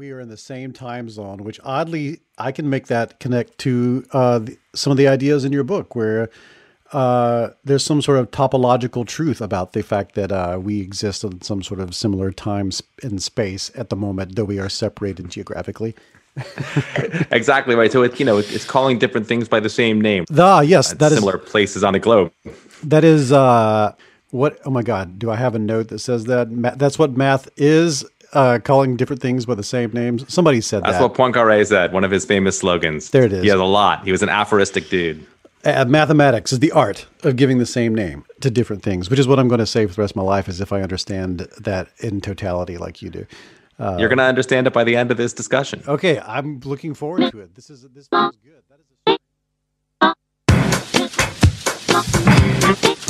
We are in the same time zone, which oddly I can make that connect to uh, the, some of the ideas in your book, where uh, there's some sort of topological truth about the fact that uh, we exist in some sort of similar time and space at the moment, though we are separated geographically. exactly right. So it's you know it's calling different things by the same name. Ah, yes, that similar is, places on the globe. That is uh, what? Oh my God! Do I have a note that says that? That's what math is. Uh, calling different things by the same names. Somebody said That's that. what Poincaré said. One of his famous slogans. There it is. He has a lot. He was an aphoristic dude. Uh, mathematics is the art of giving the same name to different things, which is what I'm going to say for the rest of my life, as if I understand that in totality, like you do. Uh, You're going to understand it by the end of this discussion. Okay, I'm looking forward to it. This is this feels good. That is a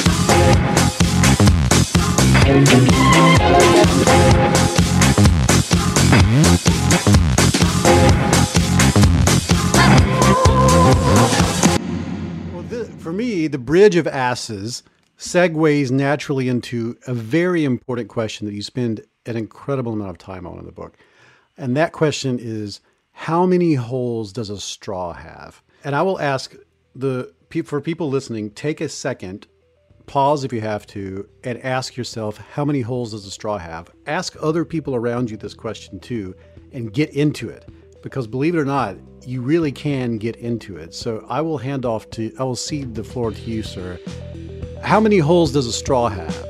For me, the bridge of asses segues naturally into a very important question that you spend an incredible amount of time on in the book. And that question is how many holes does a straw have? And I will ask the for people listening, take a second, pause if you have to, and ask yourself how many holes does a straw have? Ask other people around you this question too, and get into it. Because believe it or not, you really can get into it. So I will hand off to, I will cede the floor to you, sir. How many holes does a straw have?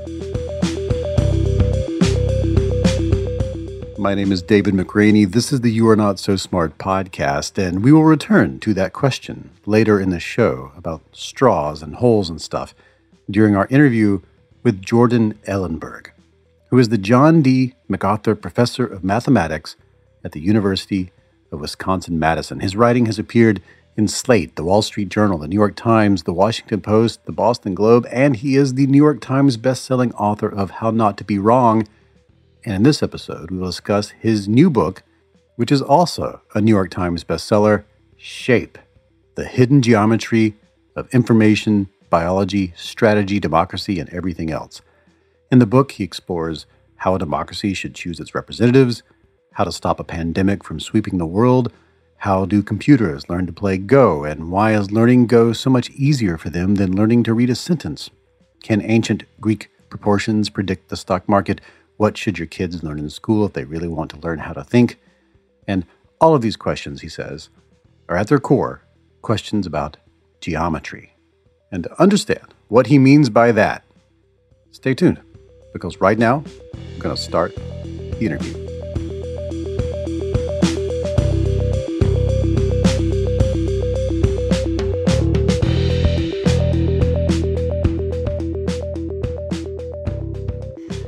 My name is David McRaney. This is the You Are Not So Smart podcast, and we will return to that question later in the show about straws and holes and stuff during our interview with Jordan Ellenberg, who is the John D. MacArthur Professor of Mathematics at the University of Wisconsin Madison. His writing has appeared in Slate, the Wall Street Journal, the New York Times, the Washington Post, the Boston Globe, and he is the New York Times bestselling author of How Not to Be Wrong and in this episode, we will discuss his new book, which is also a New York Times bestseller Shape The Hidden Geometry of Information, Biology, Strategy, Democracy, and Everything Else. In the book, he explores how a democracy should choose its representatives, how to stop a pandemic from sweeping the world, how do computers learn to play Go, and why is learning Go so much easier for them than learning to read a sentence? Can ancient Greek proportions predict the stock market? What should your kids learn in school if they really want to learn how to think? And all of these questions, he says, are at their core questions about geometry. And to understand what he means by that, stay tuned, because right now, I'm going to start the interview.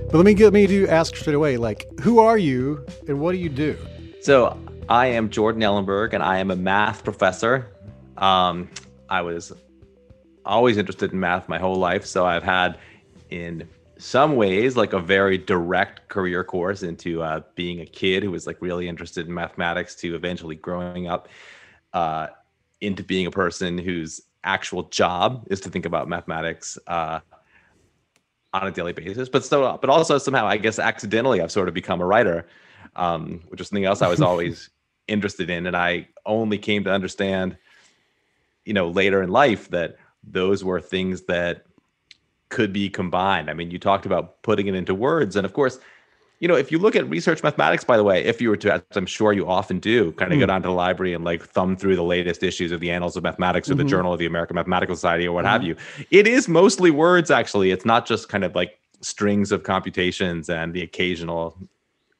But let me get me to ask straight away, like, who are you and what do you do? So I am Jordan Ellenberg, and I am a math professor. Um, I was always interested in math my whole life, so I've had, in some ways, like a very direct career course into uh, being a kid who was like really interested in mathematics to eventually growing up uh, into being a person whose actual job is to think about mathematics uh, on a daily basis. But so, but also somehow, I guess, accidentally, I've sort of become a writer, um, which is something else I was always interested in, and I only came to understand, you know, later in life that those were things that could be combined. I mean, you talked about putting it into words, and of course, you know, if you look at research mathematics, by the way, if you were to, as I'm sure you often do, kind of Mm. go down to the library and like thumb through the latest issues of the Annals of Mathematics or Mhm. the Journal of the American Mathematical Society or what have you, it is mostly words. Actually, it's not just kind of like strings of computations and the occasional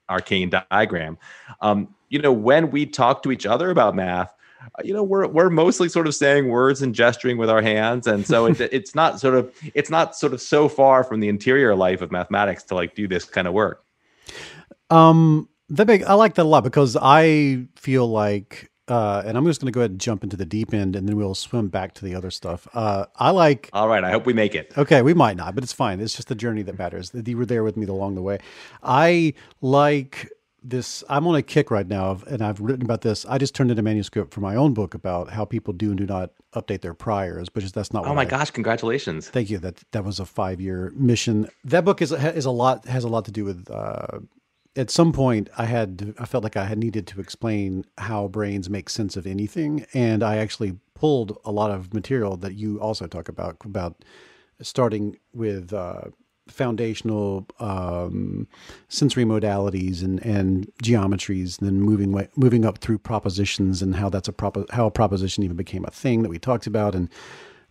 arcane diagram. Um, you know, when we talk to each other about math, you know, we're we're mostly sort of saying words and gesturing with our hands, and so it, it's not sort of it's not sort of so far from the interior life of mathematics to like do this kind of work. Um, that big, I like that a lot because I feel like, uh, and I'm just going to go ahead and jump into the deep end, and then we'll swim back to the other stuff. Uh, I like. All right, I hope we make it. Okay, we might not, but it's fine. It's just the journey that matters. You were there with me along the way. I like this. I'm on a kick right now, of, and I've written about this. I just turned in a manuscript for my own book about how people do and do not update their priors, but just that's not. Oh my I- gosh, congratulations. Thank you. That that was a five year mission. That book is is a lot has a lot to do with. Uh, at some point, I had I felt like I had needed to explain how brains make sense of anything, and I actually pulled a lot of material that you also talk about about starting with. Uh, foundational um, sensory modalities and, and geometries, and then moving way, moving up through propositions and how that's a propo- how a proposition even became a thing that we talked about, and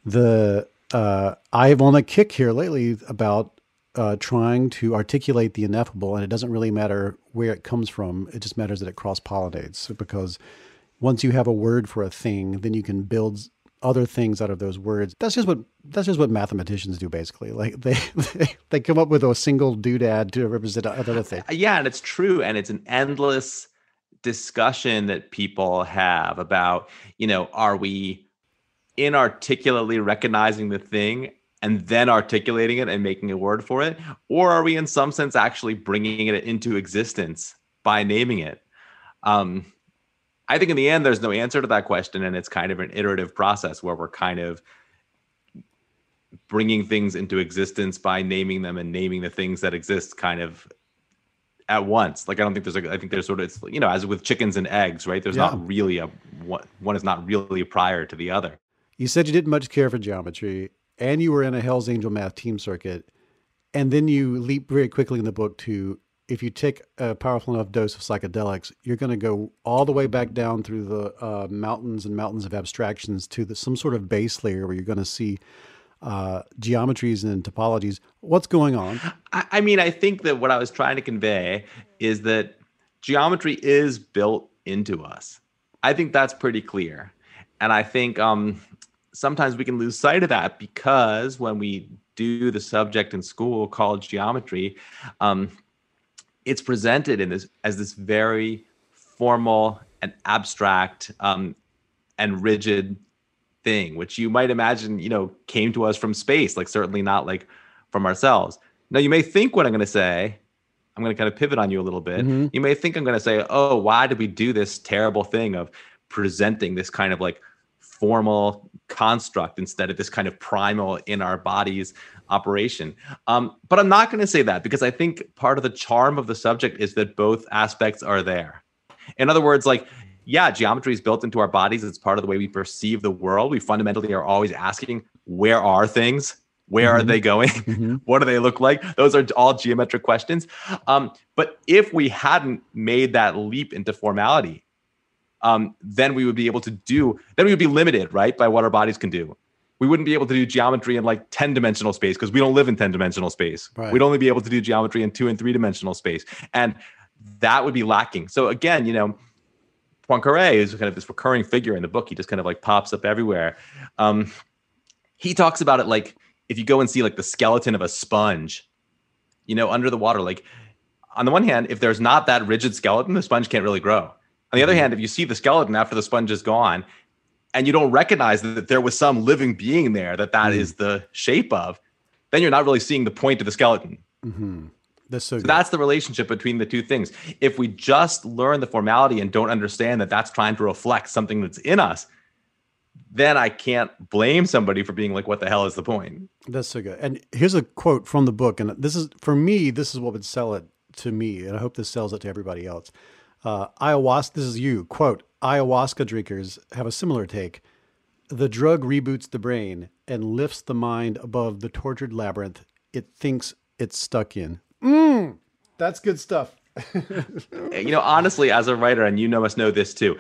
the uh, I've on a kick here lately about uh, trying to articulate the ineffable, and it doesn't really matter where it comes from. It just matters that it cross pollinates because once you have a word for a thing, then you can build other things out of those words. That's just what that's just what mathematicians do, basically. Like they they, they come up with a single doodad to represent another thing. Yeah, and it's true, and it's an endless discussion that people have about, you know, are we inarticulately recognizing the thing and then articulating it and making a word for it, or are we in some sense actually bringing it into existence by naming it? Um, I think in the end, there's no answer to that question, and it's kind of an iterative process where we're kind of bringing things into existence by naming them and naming the things that exist kind of at once. Like I don't think there's a I think there's sort of it's you know as with chickens and eggs, right? There's Yeah. not really a one one is not really prior to the other. You said you didn't much care for geometry, and you were in a Hell's Angel math team circuit, and then you leap very quickly in the book to if you take a powerful enough dose of psychedelics, you're going to go all the way back down through the uh, mountains and mountains of abstractions to the, some sort of base layer where you're going to see uh, geometries and topologies. What's going on? I, I mean, I think that what I was trying to convey is that geometry is built into us. I think that's pretty clear. And I think um, sometimes we can lose sight of that because when we do the subject in school called geometry, um, it's presented in this as this very formal and abstract um, and rigid thing, which you might imagine, you know, came to us from space, like certainly not like from ourselves. Now, you may think what I'm going to say, I'm going to kind of pivot on you a little bit. Mhm. You may think I'm going to say, oh, why did we do this terrible thing of presenting this kind of like formal construct instead of this kind of primal in our bodies operation? Um, but I'm not going to say that because I think part of the charm of the subject is that both aspects are there. In other words, like, yeah, geometry is built into our bodies. It's part of the way we perceive the world. We fundamentally are always asking, where are things? Where are Mhm. they going? Mhm. what do they look like? Those are all geometric questions. Um, but if we hadn't made that leap into formality, um, then we would be able to do, then we would be limited, right, by what our bodies can do. We wouldn't be able to do geometry in like 10 dimensional space because we don't live in 10 dimensional space. Right. We'd only be able to do geometry in two and three dimensional space. And that would be lacking. So again, you know, Poincaré is kind of this recurring figure in the book. He just kind of like pops up everywhere. Um, he talks about it like if you go and see like the skeleton of a sponge, you know, under the water, like on the one hand, if there's not that rigid skeleton, the sponge can't really grow. On the other hand, if you see the skeleton after the sponge is gone and you don't recognize that there was some living being there that that Mm. is the shape of, then you're not really seeing the point of the skeleton. hmm That's so, So good. that's the relationship between the two things. If we just learn the formality and don't understand that that's trying to reflect something that's in us, then I can't blame somebody for being like, what the hell is the point? That's so good. And here's a quote from the book, and this is for me. This is what would sell it to me, and I hope this sells it to everybody else. Uh, ayahuasca. This is you. Quote: Ayahuasca drinkers have a similar take. The drug reboots the brain and lifts the mind above the tortured labyrinth it thinks it's stuck in. Mm. That's good stuff. you know, honestly, as a writer, and you know must know this too.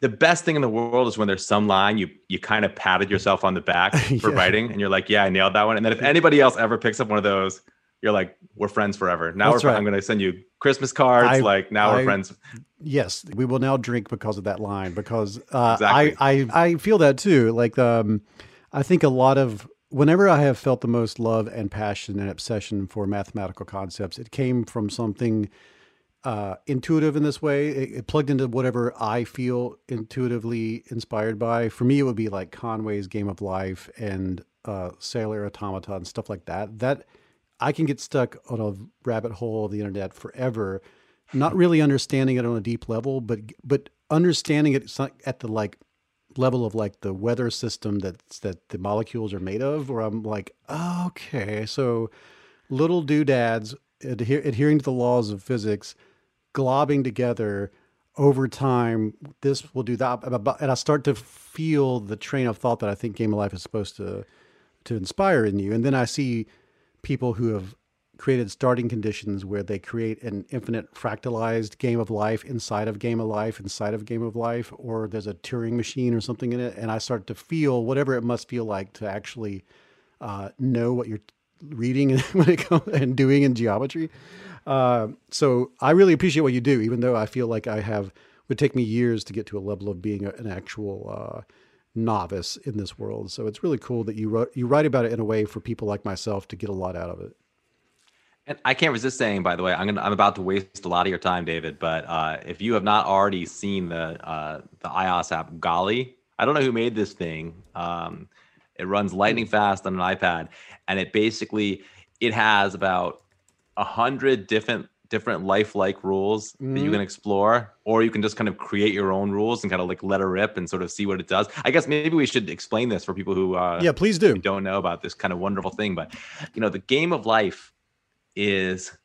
The best thing in the world is when there's some line you you kind of patted yourself on the back for Yeah. writing, and you're like, "Yeah, I nailed that one." And then if anybody else ever picks up one of those, you're like, "We're friends forever." Now That's we're, right. I'm going to send you Christmas cards. I- like now I- we're friends. Yes, we will now drink because of that line. Because uh, Exactly. I, I I feel that too. Like um, I think a lot of whenever I have felt the most love and passion and obsession for mathematical concepts, it came from something uh, intuitive in this way. It, it plugged into whatever I feel intuitively inspired by. For me, it would be like Conway's Game of Life and uh, Cellular Automata and stuff like that. That I can get stuck on a rabbit hole of the internet forever, not really understanding it on a deep level, but but understanding it at the like level of like the weather system that's that the molecules are made of. Where I'm like, oh, okay, so little doodads adhering to the laws of physics, globbing together over time. This will do that, and I start to feel the train of thought that I think Game of Life is supposed to to inspire in you. And then I see people who have created starting conditions where they create an infinite fractalized game of life inside of game of life inside of game of life or there's a turing machine or something in it and i start to feel whatever it must feel like to actually uh, know what you're reading when it comes and doing in geometry. Uh, so i really appreciate what you do even though i feel like i have would take me years to get to a level of being an actual uh, novice in this world so it's really cool that you wrote, you write about it in a way for people like myself to get a lot out of it And I can't resist saying, by the way, I'm gonna I'm about to waste a lot of your time, David. But uh, if you have not already seen the uh, the iOS app Golly, I don't know who made this thing. Um, it runs lightning fast on an iPad, and it basically it has about a hundred different different lifelike rules that you can explore, or you can just kind of create your own rules and kind of like let it rip and sort of see what it does. I guess maybe we should explain this for people who uh, yeah please do don't know about this kind of wonderful thing. But you know, the game of life is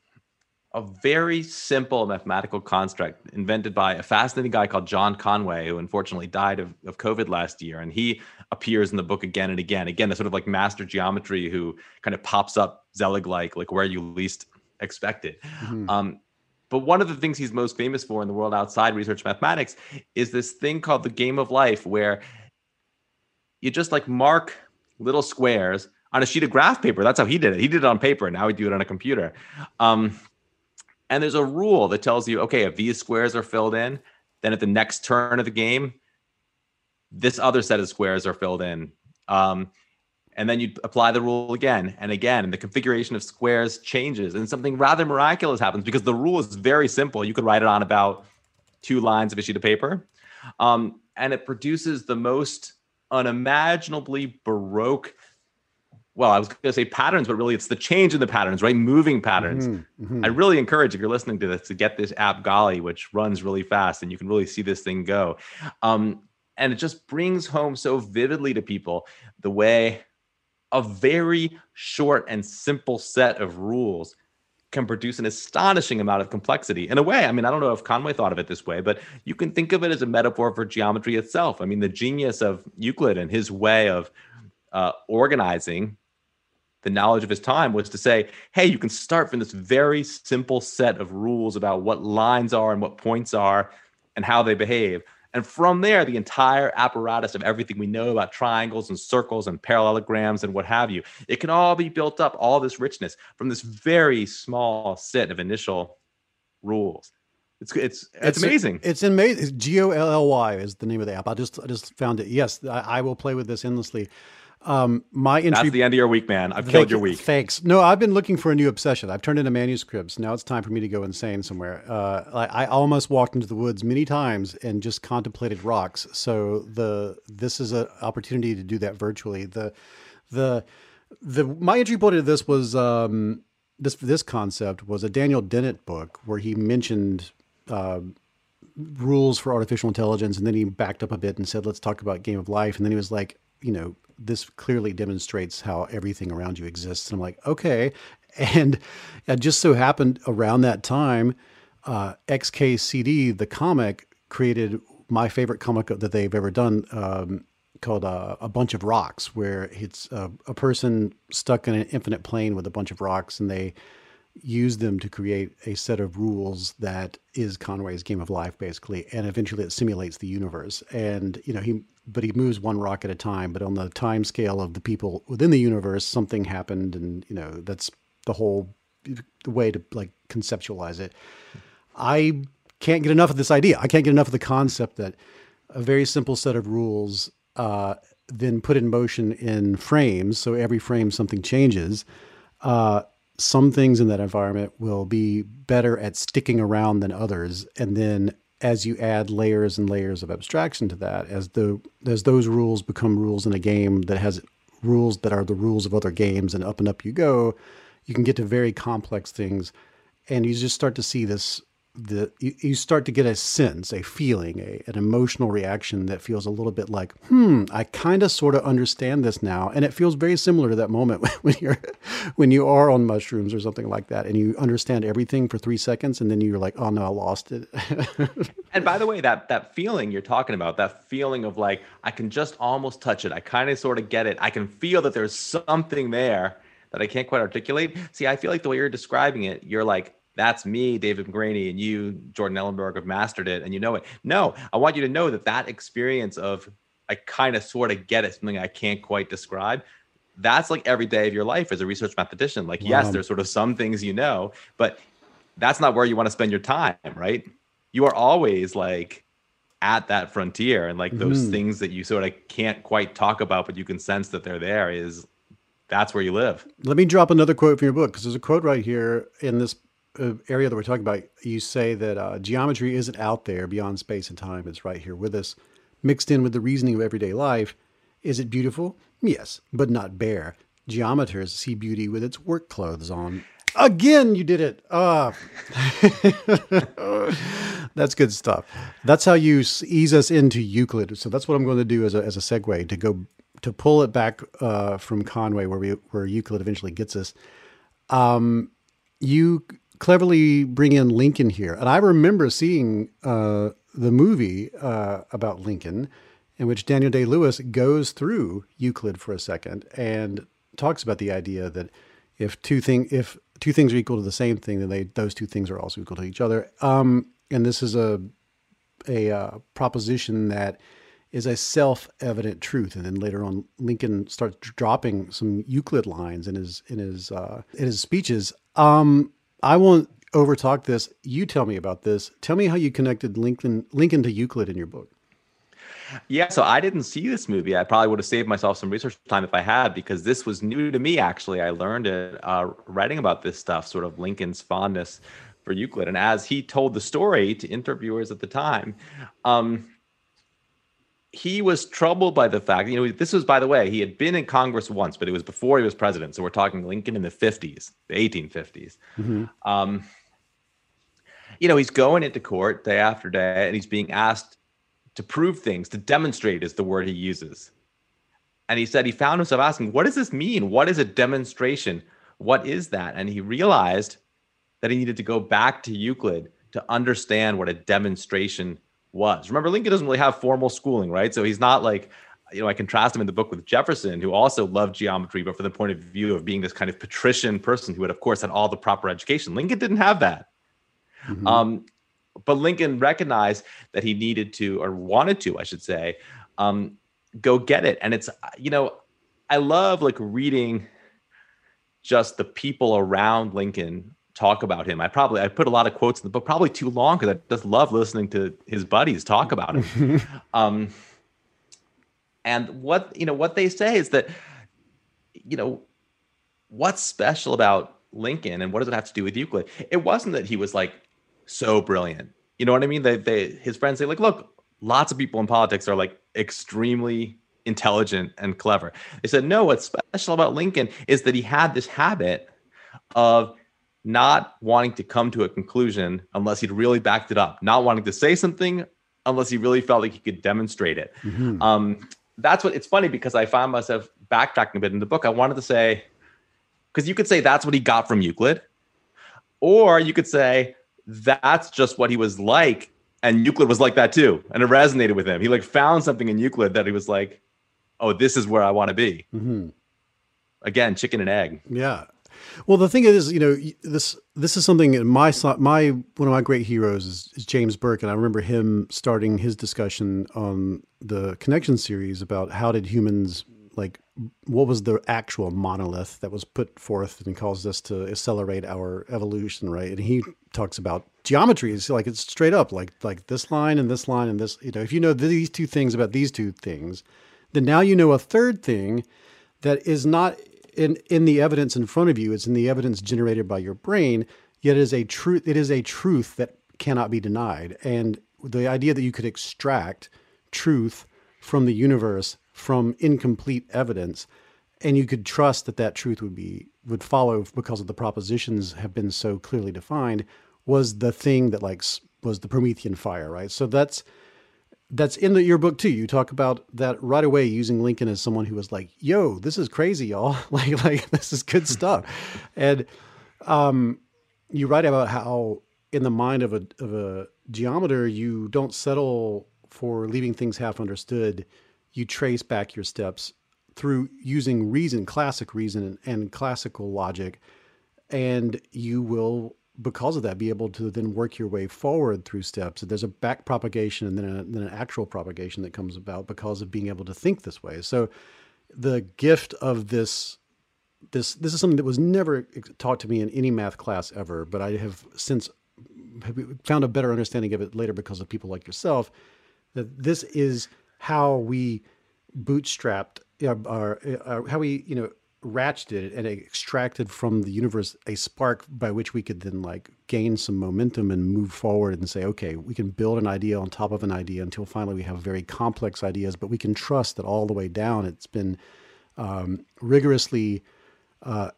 a very simple mathematical construct invented by a fascinating guy called John Conway, who unfortunately died of, of COVID last year. And he appears in the book again and again. Again, a sort of like master geometry who kind of pops up Zelig like, like where you least expect it. Um, but one of the things he's most famous for in the world outside research mathematics is this thing called the game of life, where you just like mark little squares on a sheet of graph paper. That's how he did it. He did it on paper. Now we do it on a computer. Um, and there's a rule that tells you, okay, if these squares are filled in, then at the next turn of the game, this other set of squares are filled in. Um, and then you apply the rule again and again, and the configuration of squares changes, and something rather miraculous happens because the rule is very simple. You could write it on about two lines of a sheet of paper, um, and it produces the most unimaginably baroque. Well, I was going to say patterns, but really it's the change in the patterns, right? Moving patterns. Mhm. I really encourage if you're listening to this to get this app Golly, which runs really fast and you can really see this thing go. Um, and it just brings home so vividly to people the way a very short and simple set of rules can produce an astonishing amount of complexity. In a way, I mean, I don't know if Conway thought of it this way, but you can think of it as a metaphor for geometry itself. I mean, the genius of Euclid and his way of uh, organizing the knowledge of his time was to say, hey, you can start from this very simple set of rules about what lines are and what points are and how they behave. And from there, the entire apparatus of everything we know about triangles and circles and parallelograms and what have you, it can all be built up, all this richness from this very small set of initial rules. It's it's it's, amazing. It's amazing. G O L L Y is the name of the app. I just I just found it. Yes, I, I will play with this endlessly. Um, my entry. That's the end of your week, man. I've killed your week. Thanks. No, I've been looking for a new obsession. I've turned into manuscripts. Now it's time for me to go insane somewhere. Uh, I, I almost walked into the woods many times and just contemplated rocks. So the this is an opportunity to do that virtually. The the the my entry point to this was um, this this concept was a Daniel Dennett book where he mentioned uh, rules for artificial intelligence, and then he backed up a bit and said, "Let's talk about game of life." And then he was like, "You know, this clearly demonstrates how everything around you exists." And I'm like, "Okay." And it just so happened around that time, uh, XKCD, the comic, created my favorite comic that they've ever done. Um, called uh, a bunch of rocks where it's a person stuck in an infinite plane with a bunch of rocks and they use them to create a set of rules that is Conway's game of life, basically, and eventually it simulates the universe. And you know, he but he moves one rock at a time. But on the time scale of the people within the universe, something happened, and you know that's the whole way to like conceptualize it. I can't get enough of this idea. I can't get enough of the concept that a very simple set of rules, uh, then put in motion in frames. So every frame something changes. Uh, some things in that environment will be better at sticking around than others, and then as you add layers and layers of abstraction to that, as the as those rules become rules in a game that has rules that are the rules of other games, and up and up you go, you can get to very complex things, and you just start to see this the you, you start to get a sense, a feeling, a, an emotional reaction that feels a little bit like, hmm, I kind of sort of understand this now, and it feels very similar to that moment when you're when you are on mushrooms or something like that, and you understand everything for three seconds, and then you're like, oh no, I lost it. and by the way, that that feeling you're talking about, that feeling of like I can just almost touch it, I kind of sort of get it, I can feel that there's something there that I can't quite articulate. See, I feel like the way you're describing it, you're like that's me, David McRaney, and you, Jordan Ellenberg, have mastered it and you know it. No, I want you to know that that experience of I kind of sort of get it, something I can't quite describe. That's like every day of your life as a research mathematician. Like, wow. yes, there's sort of some things you know, but that's not where you want to spend your time, right? You are always like at that frontier and like those mm. things that you sort of can't quite talk about, but you can sense that they're there is that's where you live. Let me drop another quote from your book because there's a quote right here in this area that we're talking about, you say that uh, geometry isn't out there beyond space and time. It's right here with us, mixed in with the reasoning of everyday life. Is it beautiful? Yes, but not bare. Geometers see beauty with its work clothes on. Again, you did it. Uh. that's good stuff. That's how you ease us into Euclid. So that's what I'm going to do as a, as a segue to go to pull it back uh, from Conway, where we where Euclid eventually gets us. Um, you cleverly bring in Lincoln here. And I remember seeing uh, the movie uh, about Lincoln, in which Daniel Day Lewis goes through Euclid for a second and talks about the idea that if two thing if two things are equal to the same thing, then they those two things are also equal to each other. Um, and this is a a uh, proposition that is a self-evident truth. And then later on, Lincoln starts dropping some Euclid lines in his in his uh, in his speeches. Um, I won't overtalk this. You tell me about this. Tell me how you connected Lincoln Lincoln to Euclid in your book. Yeah, so I didn't see this movie. I probably would have saved myself some research time if I had, because this was new to me. Actually, I learned it uh, writing about this stuff, sort of Lincoln's fondness for Euclid, and as he told the story to interviewers at the time, um, he was troubled by the fact, you know, this was, by the way, he had been in Congress once, but it was before he was president. So we're talking Lincoln in the 50s, the 1850s. Mm-hmm. Um, you know, he's going into court day after day and he's being asked to prove things, to demonstrate is the word he uses. And he said he found himself asking, what does this mean? What is a demonstration? What is that? And he realized that he needed to go back to Euclid to understand what a demonstration was. Remember, Lincoln doesn't really have formal schooling, right? So he's not like, you know, I contrast him in the book with Jefferson, who also loved geometry, but from the point of view of being this kind of patrician person who had, of course, had all the proper education. Lincoln didn't have that. Mm-hmm. Um, but Lincoln recognized that he needed to, or wanted to, I should say, um, go get it. And it's, you know, I love like reading just the people around Lincoln talk about him. I probably I put a lot of quotes in the book, probably too long because I just love listening to his buddies talk about him. um, and what you know what they say is that you know what's special about Lincoln and what does it have to do with Euclid? It wasn't that he was like so brilliant. You know what I mean? They, they his friends say like, look, lots of people in politics are like extremely intelligent and clever. They said no. What's special about Lincoln is that he had this habit of not wanting to come to a conclusion unless he'd really backed it up, not wanting to say something unless he really felt like he could demonstrate it. Mm-hmm. Um, that's what it's funny because I found myself backtracking a bit in the book. I wanted to say, because you could say that's what he got from Euclid, or you could say that's just what he was like. And Euclid was like that too. And it resonated with him. He like found something in Euclid that he was like, oh, this is where I want to be. Mm-hmm. Again, chicken and egg. Yeah. Well, the thing is, you know, this this is something in my my one of my great heroes is, is, James Burke, and I remember him starting his discussion on the Connection series about how did humans like what was the actual monolith that was put forth and caused us to accelerate our evolution, right? And he talks about geometry. It's like it's straight up like like this line and this line and this. You know, if you know these two things about these two things, then now you know a third thing that is not in in the evidence in front of you. It's in the evidence generated by your brain. Yet it is a truth. It is a truth that cannot be denied. And the idea that you could extract truth from the universe from incomplete evidence and you could trust that that truth would be would follow because of the propositions have been so clearly defined was the thing that like was the promethean fire right so that's that's in the, your book too. You talk about that right away using lincoln as someone who was like yo this is crazy y'all. Like like this is good stuff. And um you write about how in the mind of a of a geometer you don't settle for leaving things half understood. You trace back your steps through using reason, classic reason, and, classical logic, and you will, because of that, be able to then work your way forward through steps. There's a back propagation and then, a, then an actual propagation that comes about because of being able to think this way. So, the gift of this this this is something that was never taught to me in any math class ever, but I have since found a better understanding of it later because of people like yourself. That this is how we bootstrapped our uh, how we you know ratcheted and extracted from the universe a spark by which we could then like gain some momentum and move forward and say okay we can build an idea on top of an idea until finally we have very complex ideas but we can trust that all the way down it's been um, rigorously uh,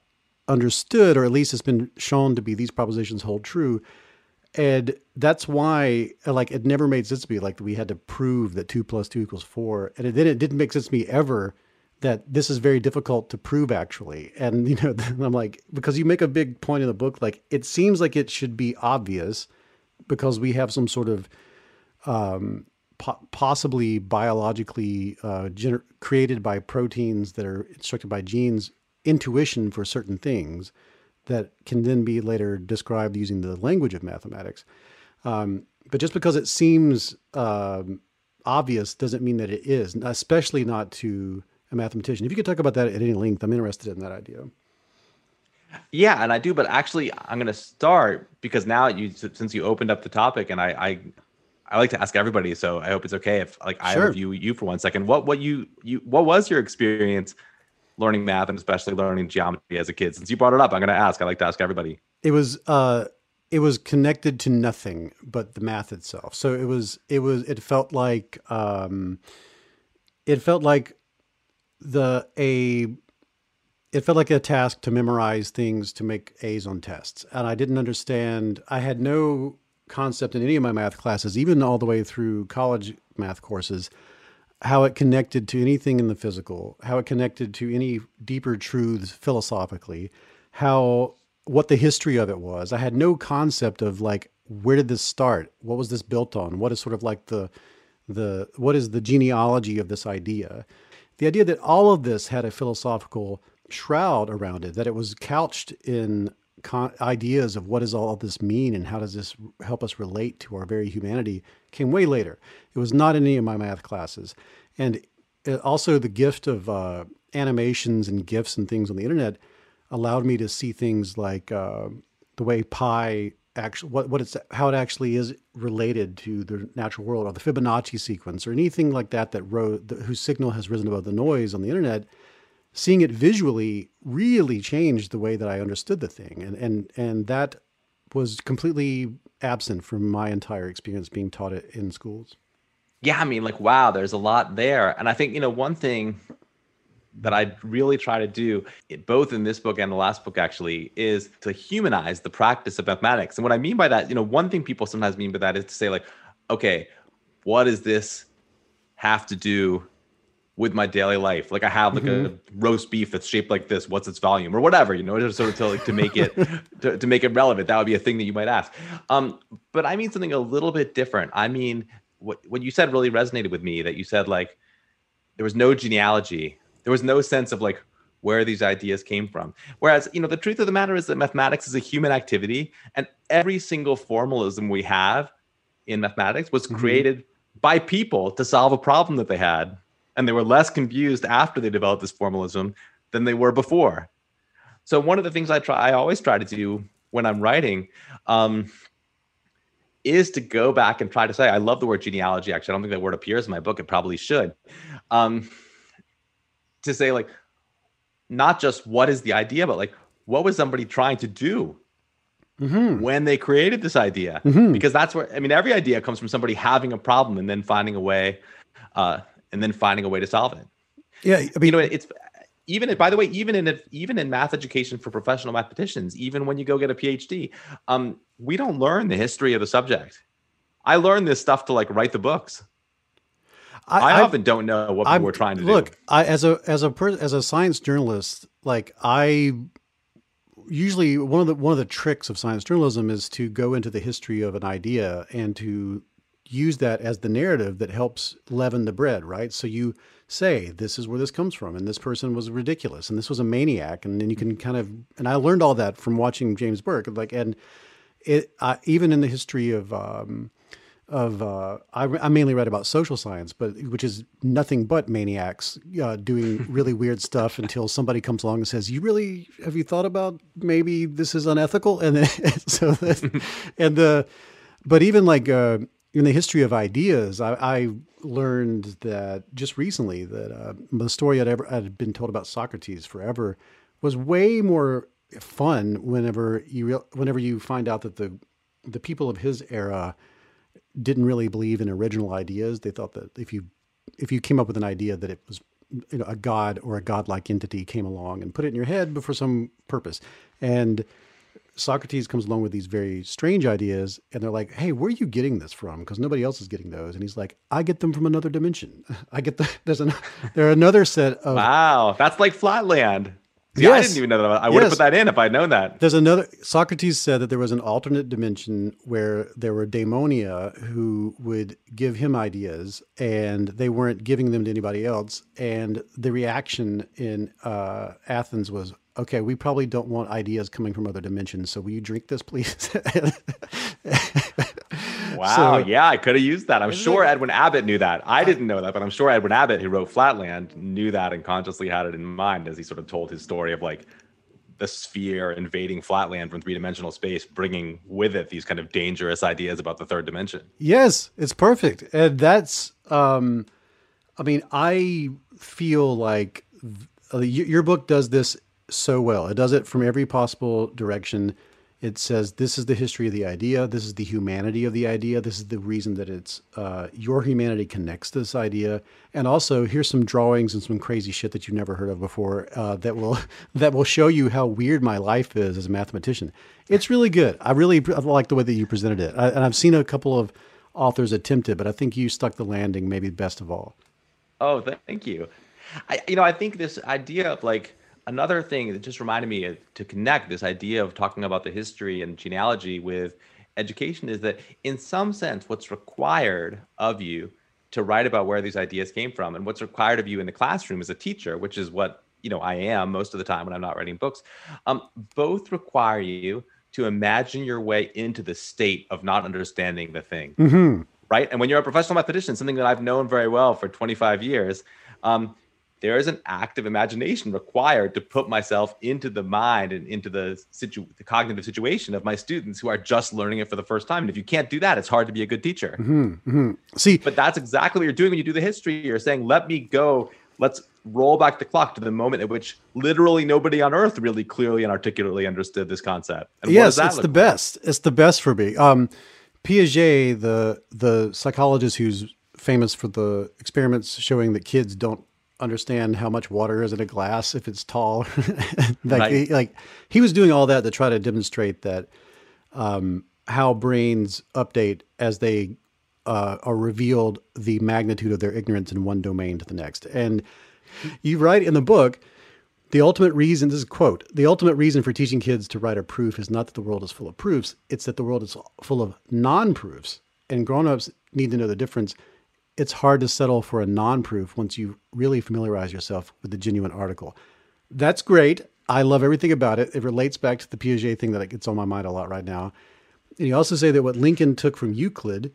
understood or at least it's been shown to be these propositions hold true. And that's why like it never made sense to me like we had to prove that two plus two equals four and it didn't, it didn't make sense to me ever that this is very difficult to prove actually and you know i'm like because you make a big point in the book like it seems like it should be obvious because we have some sort of um, po- possibly biologically uh, gener- created by proteins that are instructed by genes intuition for certain things that can then be later described using the language of mathematics. Um, but just because it seems um, obvious doesn't mean that it is, especially not to a mathematician. If you could talk about that at any length, I'm interested in that idea. Yeah, and I do, but actually, I'm going to start because now you since you opened up the topic, and I, I I like to ask everybody, so I hope it's okay if like I sure. review you for one second. What what you you what was your experience learning math and especially learning geometry as a kid? Since you brought it up, I'm going to ask. I like to ask everybody. It was uh, it was connected to nothing but the math itself. So it was it was it felt like um, it felt like the a it felt like a task to memorize things to make A's on tests, and I didn't understand. I had no concept in any of my math classes, even all the way through college math courses how it connected to anything in the physical, how it connected to any deeper truths philosophically, how what the history of it was. I had no concept of like where did this start? What was this built on? What is sort of like the the what is the genealogy of this idea? The idea that all of this had a philosophical shroud around it, that it was couched in con- ideas of what does all of this mean and how does this help us relate to our very humanity came way later. It was not in any of my math classes. And also the gift of uh, animations and GIFs and things on the internet allowed me to see things like uh, the way pi actually what, what it's how it actually is related to the natural world or the Fibonacci sequence or anything like that that wrote the, whose signal has risen above the noise on the internet seeing it visually really changed the way that I understood the thing. And, and, and that was completely absent from my entire experience being taught it in schools. Yeah, I mean, like, wow, there's a lot there. And I think, you know, one thing that I really try to do, both in this book and the last book, actually, is to humanize the practice of mathematics. And what I mean by that, you know, one thing people sometimes mean by that is to say, like, okay, what does this have to do with my daily life. Like I have like mm-hmm. a roast beef that's shaped like this. What's its volume or whatever, you know, just sort of to like to make it to, to make it relevant. That would be a thing that you might ask. Um, but I mean something a little bit different. I mean, what what you said really resonated with me. That you said like there was no genealogy. There was no sense of like where these ideas came from. Whereas, you know, the truth of the matter is that mathematics is a human activity, and every single formalism we have in mathematics was Mm-hmm. created by people to solve a problem that they had. And they were less confused after they developed this formalism than they were before. So one of the things I try, I always try to do when I'm writing, um, is to go back and try to say, I love the word genealogy. Actually, I don't think that word appears in my book. It probably should. Um, to say like, not just what is the idea, but like, what was somebody trying to do when they created this idea? Because that's where I mean, every idea comes from somebody having a problem and then finding a way, uh, and then finding a way to solve it. Yeah, I mean, you know it's even by the way even in even in math education for professional mathematicians even when you go get a phd um, we don't learn the history of the subject. I learned this stuff to like write the books i, I've- often don't know what people I'm- were trying to look, do Look, I as a as a per, as a science journalist, like I usually one of the one of the tricks of science journalism is to go into the history of an idea and to use that as the narrative that helps leaven the bread, right? So you say this is where this comes from, and this person was ridiculous, and this was a maniac, and then you can kind of and I learned all that from watching James Burke, like and it uh, even in the history of um, of uh, I, I mainly read about social science, but which is nothing but maniacs uh, doing really weird stuff until somebody comes along and says, "You really have you thought about maybe this is unethical?" And then so that, and the but even like uh, in the history of ideas, I, I learned that just recently that uh, the story I'd ever I'd been told about Socrates forever was way more fun whenever you whenever you find out that the the people of his era didn't really believe in original ideas. They thought that if you if you came up with an idea that it was you know a god or a godlike entity came along and put it in your head but for some purpose. And Socrates comes along with these very strange ideas and they're like, "Hey, where are you getting this from? Because nobody else is getting those." And he's like, "I get them from another dimension. I get the there's an there are another set of wow that's like flatland See, i didn't even know that i would have put that in if i'd known that There's another. Socrates said that there was an alternate dimension where there were daemonia who would give him ideas, and they weren't giving them to anybody else. And the reaction in uh, Athens was, "Okay, we probably don't want ideas coming from other dimensions. So will you drink this, please?" wow So- yeah i could have used that i'm sure edwin abbott knew that i didn't know that but i'm sure edwin abbott who wrote flatland knew that and consciously had it in mind as he sort of told his story of like the sphere invading flatland from three-dimensional space bringing with it these kind of dangerous ideas about the third dimension Yes, it's perfect. And that's, um, I mean, I feel like th- uh, your book does this so well. It does it from every possible direction. It says this is the history of the idea. This is the humanity of the idea. This is the reason that it's uh, your humanity connects to this idea. And also, here's some drawings and some crazy shit that you've never heard of before uh, that will that will show you how weird my life is as a mathematician. It's really good. I really I like the way that you presented it. I, and I've seen a couple of authors attempt it, but I think you stuck the landing maybe best of all. Oh, thank you. I, you know, I think this idea of like another thing that just reminded me to connect this idea of talking about the history and genealogy with education is that in some sense, what's required of you to write about where these ideas came from and what's required of you in the classroom as a teacher, which is what you know I am most of the time when I'm not writing books, um, both require you to imagine your way into the state of not understanding the thing right? And when you're a professional mathematician, something that I've known very well for 25 years, um, there is an active imagination required to put myself into the mind and into the, situ- the cognitive situation of my students who are just learning it for the first time. And if you can't do that, it's hard to be a good teacher. See, But that's exactly what you're doing when you do the history. You're saying, let me go. Let's roll back the clock to the moment at which literally nobody on earth really clearly and articulately understood this concept. And yes, it's the like? best. It's the best for me. Um, Piaget, the the psychologist who's famous for the experiments showing that kids don't understand how much water is in a glass if it's tall. like, Right. he, like he was doing all that to try to demonstrate that um, how brains update as they uh, are revealed the magnitude of their ignorance in one domain to the next. And you write in the book the ultimate reason, this is quote, the ultimate reason for teaching kids to write a proof is not that the world is full of proofs, it's that the world is full of non proofs. And grown ups need to know the difference. It's hard to settle for a non proof once you really familiarize yourself with the genuine article. That's great. I love everything about it. It relates back to the Piaget thing that gets on my mind a lot right now. And you also say that what Lincoln took from Euclid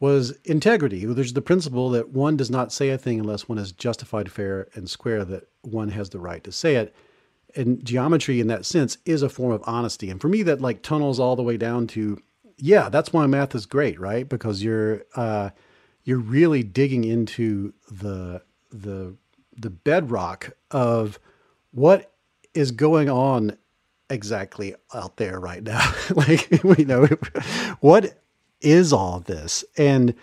was integrity. There's the principle that one does not say a thing unless one is justified, fair, and square, that one has the right to say it. And geometry, in that sense, is a form of honesty. And for me, that like tunnels all the way down to, yeah, that's why math is great, right? Because you're uh, you're really digging into the the the bedrock of what is going on exactly out there right now. like we know what is all this? And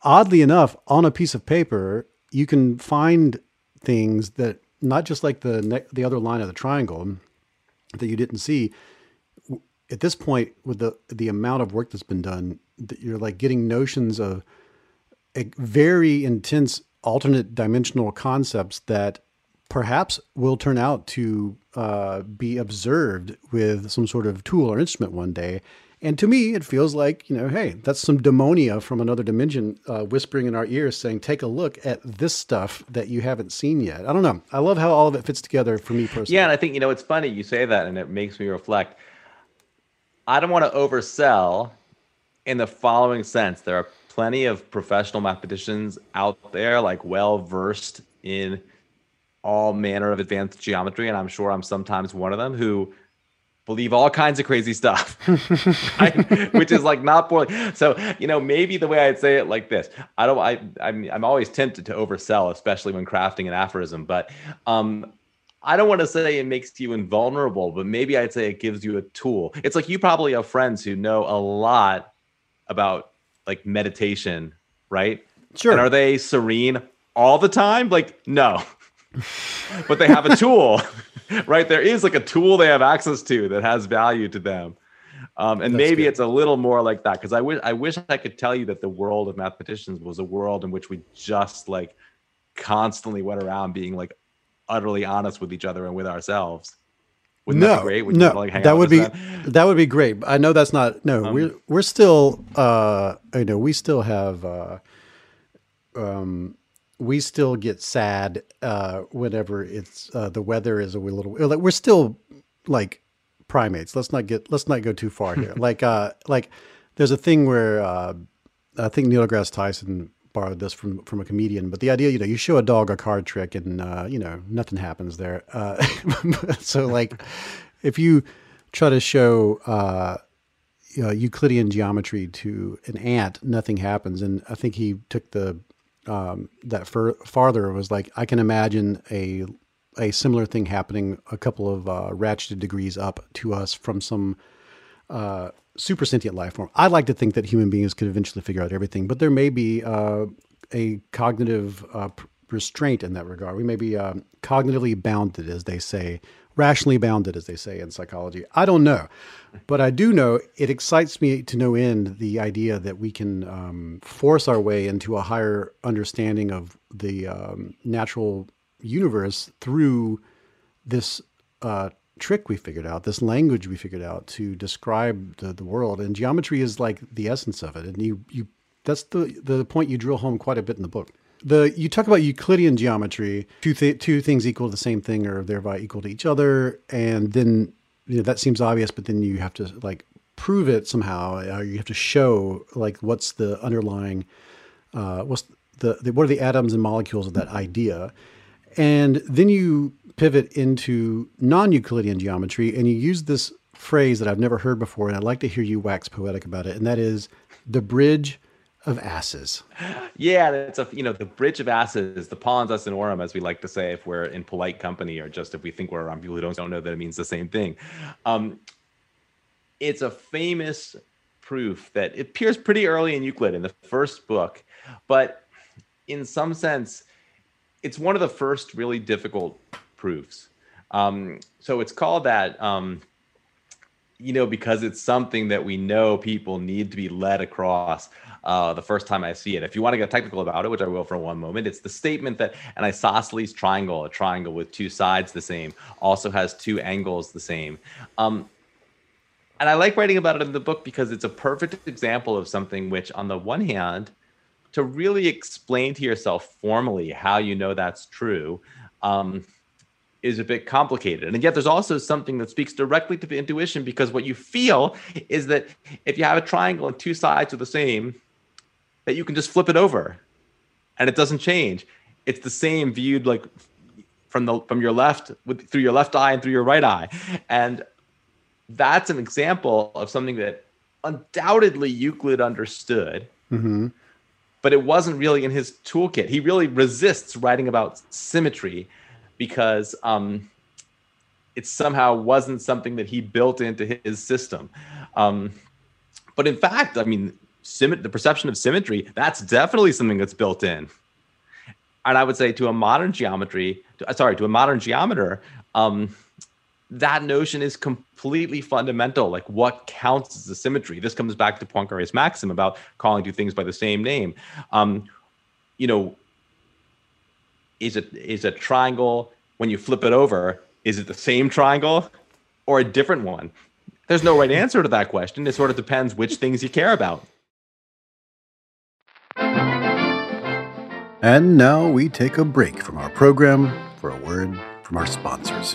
oddly enough, on a piece of paper, you can find things that not just like the ne- the other line of the triangle that you didn't see. At this point, with the the amount of work that's been done, that you're like getting notions of very intense alternate dimensional concepts that perhaps will turn out to uh, be observed with some sort of tool or instrument one day. And to me, it feels like, you know, hey, that's some demonia from another dimension uh, whispering in our ears saying, take a look at this stuff that you haven't seen yet. I don't know. I love how all of it fits together for me personally. Yeah. And I think, you know, it's funny you say that and it makes me reflect. I don't want to oversell in the following sense. There are plenty of professional mathematicians out there, like well versed in all manner of advanced geometry. And I'm sure I'm sometimes one of them who believe all kinds of crazy stuff, which is like not boring. So, you know, maybe the way I'd say it like this, I don't, I, I'm, I'm always tempted to oversell, especially when crafting an aphorism, but, um, I don't want to say it makes you invulnerable, but maybe I'd say it gives you a tool. It's like you probably have friends who know a lot about like meditation, right? Sure. And are they serene all the time? Like, no. but they have a tool right? There is like a tool they have access to that has value to them. Um, and That's maybe good. it's a little more like that because I wish I wish I could tell you that the world of mathematicians was a world in which we just like constantly went around being like utterly honest with each other and with ourselves. Wouldn't no, that be great? Would no, like that would be that would be great. I know that's not no. Um, we're we're still uh, you know we still have uh, um, we still get sad uh, whenever it's uh, the weather is a little like we're still like primates. Let's not get let's not go too far here. like uh like there's a thing where uh, I think Neil deGrasse Tyson borrowed this from from a comedian, but the idea you know you show a dog a card trick and uh, you know nothing happens there. Uh, so like if you try to show uh, you know, Euclidean geometry to an ant, nothing happens. And I think he took the um, that fur- farther It was like I can imagine a a similar thing happening a couple of uh, ratcheted degrees up to us from some uh, super sentient life form. I'd like to think that human beings could eventually figure out everything, but there may be uh, a cognitive uh, restraint in that regard. We may be um, cognitively bounded, as they say, rationally bounded, as they say in psychology. I don't know. But I do know it excites me to no end the idea that we can um, force our way into a higher understanding of the um, natural universe through this uh, trick we figured out, this language we figured out to describe the, the world. And geometry is like the essence of it. And you, you that's the, the point you drill home quite a bit in the book the you talk about Euclidean geometry, two th- two things equal to the same thing or thereby equal to each other, and then you know that seems obvious, but then you have to like prove it somehow. Or you have to show like what's the underlying, uh, what's the, the what are the atoms and molecules of that idea, and then you pivot into non-Euclidean geometry, and you use this phrase that I've never heard before, and I'd like to hear you wax poetic about it, and that is the bridge of asses. Yeah, that's a you know the bridge of asses, the pons asinorum, as we like to say if we're in polite company, or just if we think we're around people who don't, don't know that it means the same thing. Um, it's a famous proof that appears pretty early in Euclid in the first book, but in some sense, it's one of the first really difficult proofs. Um, so it's called that. Um, you know, because it's something that we know people need to be led across uh, the first time I see it. If you want to get technical about it, which I will for one moment, it's the statement that an isosceles triangle, a triangle with two sides the same, also has two angles the same. Um, and I like writing about it in the book because it's a perfect example of something which, on the one hand, to really explain to yourself formally how you know that's true, um, is a bit complicated. And yet there's also something that speaks directly to the intuition because what you feel is that if you have a triangle and two sides are the same, that you can just flip it over and it doesn't change. It's the same viewed like from the from your left with through your left eye and through your right eye. And that's an example of something that undoubtedly Euclid understood. Mm-hmm. But it wasn't really in his toolkit. He really resists writing about symmetry because um, it somehow wasn't something that he built into his system. Um, but in fact, I mean, symmet- the perception of symmetry, that's definitely something that's built in. And I would say to a modern geometry, to, sorry, to a modern geometer, um, that notion is completely fundamental. Like what counts as a symmetry? This comes back to Poincaré's maxim about calling two things by the same name. Um, you know, is it is a triangle when you flip it over? Is it the same triangle or a different one? There's no right answer to that question. It sort of depends which things you care about. And now we take a break from our program for a word from our sponsors.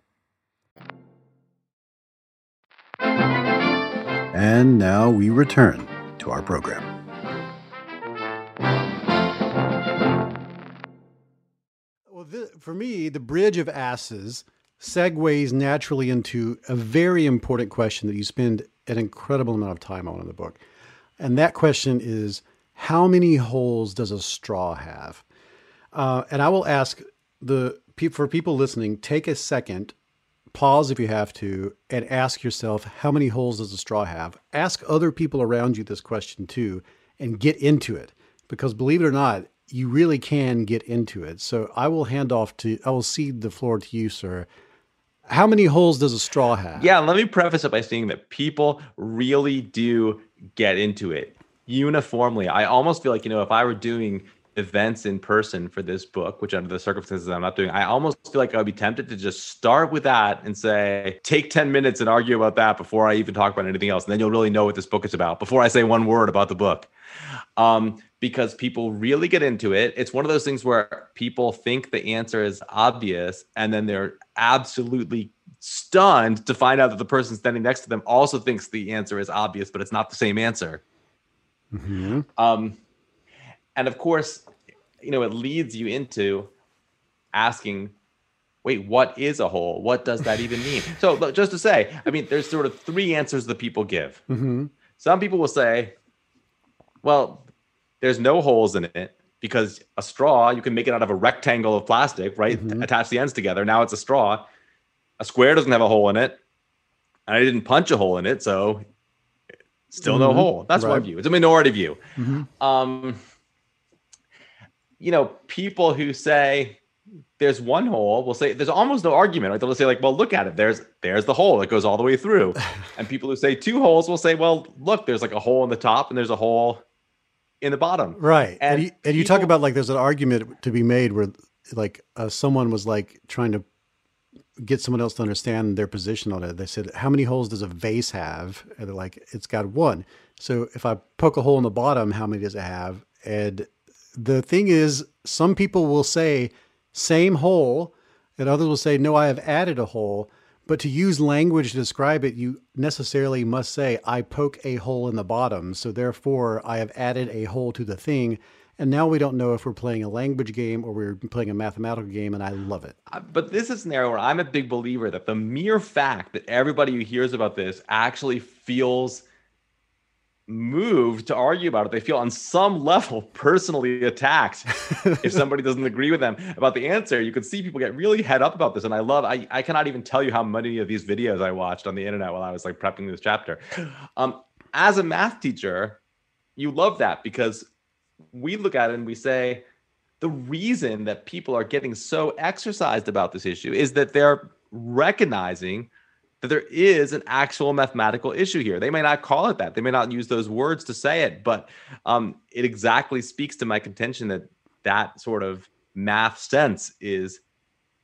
And now we return to our program. Well, for me, the bridge of asses segues naturally into a very important question that you spend an incredible amount of time on in the book. And that question is how many holes does a straw have? Uh, and I will ask the for people listening, take a second, pause if you have to, and ask yourself how many holes does a straw have? Ask other people around you this question too, and get into it. Because believe it or not, you really can get into it. So I will hand off to, I will cede the floor to you, sir, how many holes does a straw have? Yeah, let me preface it by saying that people really do get into it uniformly. I almost feel like, you know, if I were doing events in person for this book, which under the circumstances I'm not doing, I almost feel like I'd be tempted to just start with that and say, take 10 minutes and argue about that before I even talk about anything else. And then you'll really know what this book is about before I say one word about the book. Um, because people really get into it. It's one of those things where people think the answer is obvious and then they're absolutely stunned to find out that the person standing next to them also thinks the answer is obvious, but it's not the same answer. Mm-hmm. Um, and of course, you know, it leads you into asking, wait, what is a hole? What does that even mean? so, just to say, I mean, there's sort of three answers that people give. Mm-hmm. Some people will say, well, there's no holes in it because a straw, you can make it out of a rectangle of plastic, right? Mm-hmm. Attach the ends together. Now it's a straw. A square doesn't have a hole in it. And I didn't punch a hole in it. So still mm-hmm. no hole. That's right. one view. It's a minority view. Mm-hmm. Um, you know, people who say there's one hole will say there's almost no argument. Right? They'll say like, well, look at it. There's there's the hole that goes all the way through. and people who say two holes will say, well, look, there's like a hole in the top and there's a hole in the bottom. Right. And, and, you, and you talk about like there's an argument to be made where like uh, someone was like trying to get someone else to understand their position on it. They said, "How many holes does a vase have?" And they're like, "It's got one." So if I poke a hole in the bottom, how many does it have? And the thing is, some people will say same hole, and others will say, "No, I have added a hole." But to use language to describe it, you necessarily must say, I poke a hole in the bottom. So therefore, I have added a hole to the thing. And now we don't know if we're playing a language game or we're playing a mathematical game, and I love it. But this is an area where I'm a big believer that the mere fact that everybody who hears about this actually feels moved to argue about it. They feel on some level personally attacked if somebody doesn't agree with them about the answer. You can see people get really head up about this. And I love, I, I cannot even tell you how many of these videos I watched on the internet while I was like prepping this chapter. Um, as a math teacher, you love that because we look at it and we say, the reason that people are getting so exercised about this issue is that they're recognizing that there is an actual mathematical issue here. They may not call it that. They may not use those words to say it, but um, it exactly speaks to my contention that that sort of math sense is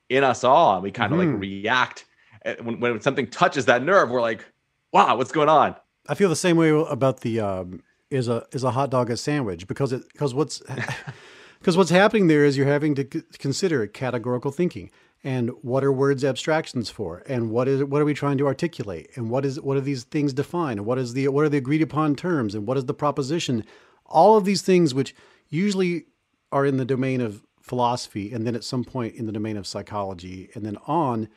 in us all. And we kind of Mhm. like react uh, when, when something touches that nerve. We're like, wow, what's going on? I feel the same way about the um, is a is a hot dog a sandwich because it because what's because what's happening there is you're having to c- consider categorical thinking and what are words abstractions for? And what is what are we trying to articulate? And what is what are these things define? And what is the what are the agreed upon terms? And what is the proposition? All of these things which usually are in the domain of philosophy and then at some point in the domain of psychology and then on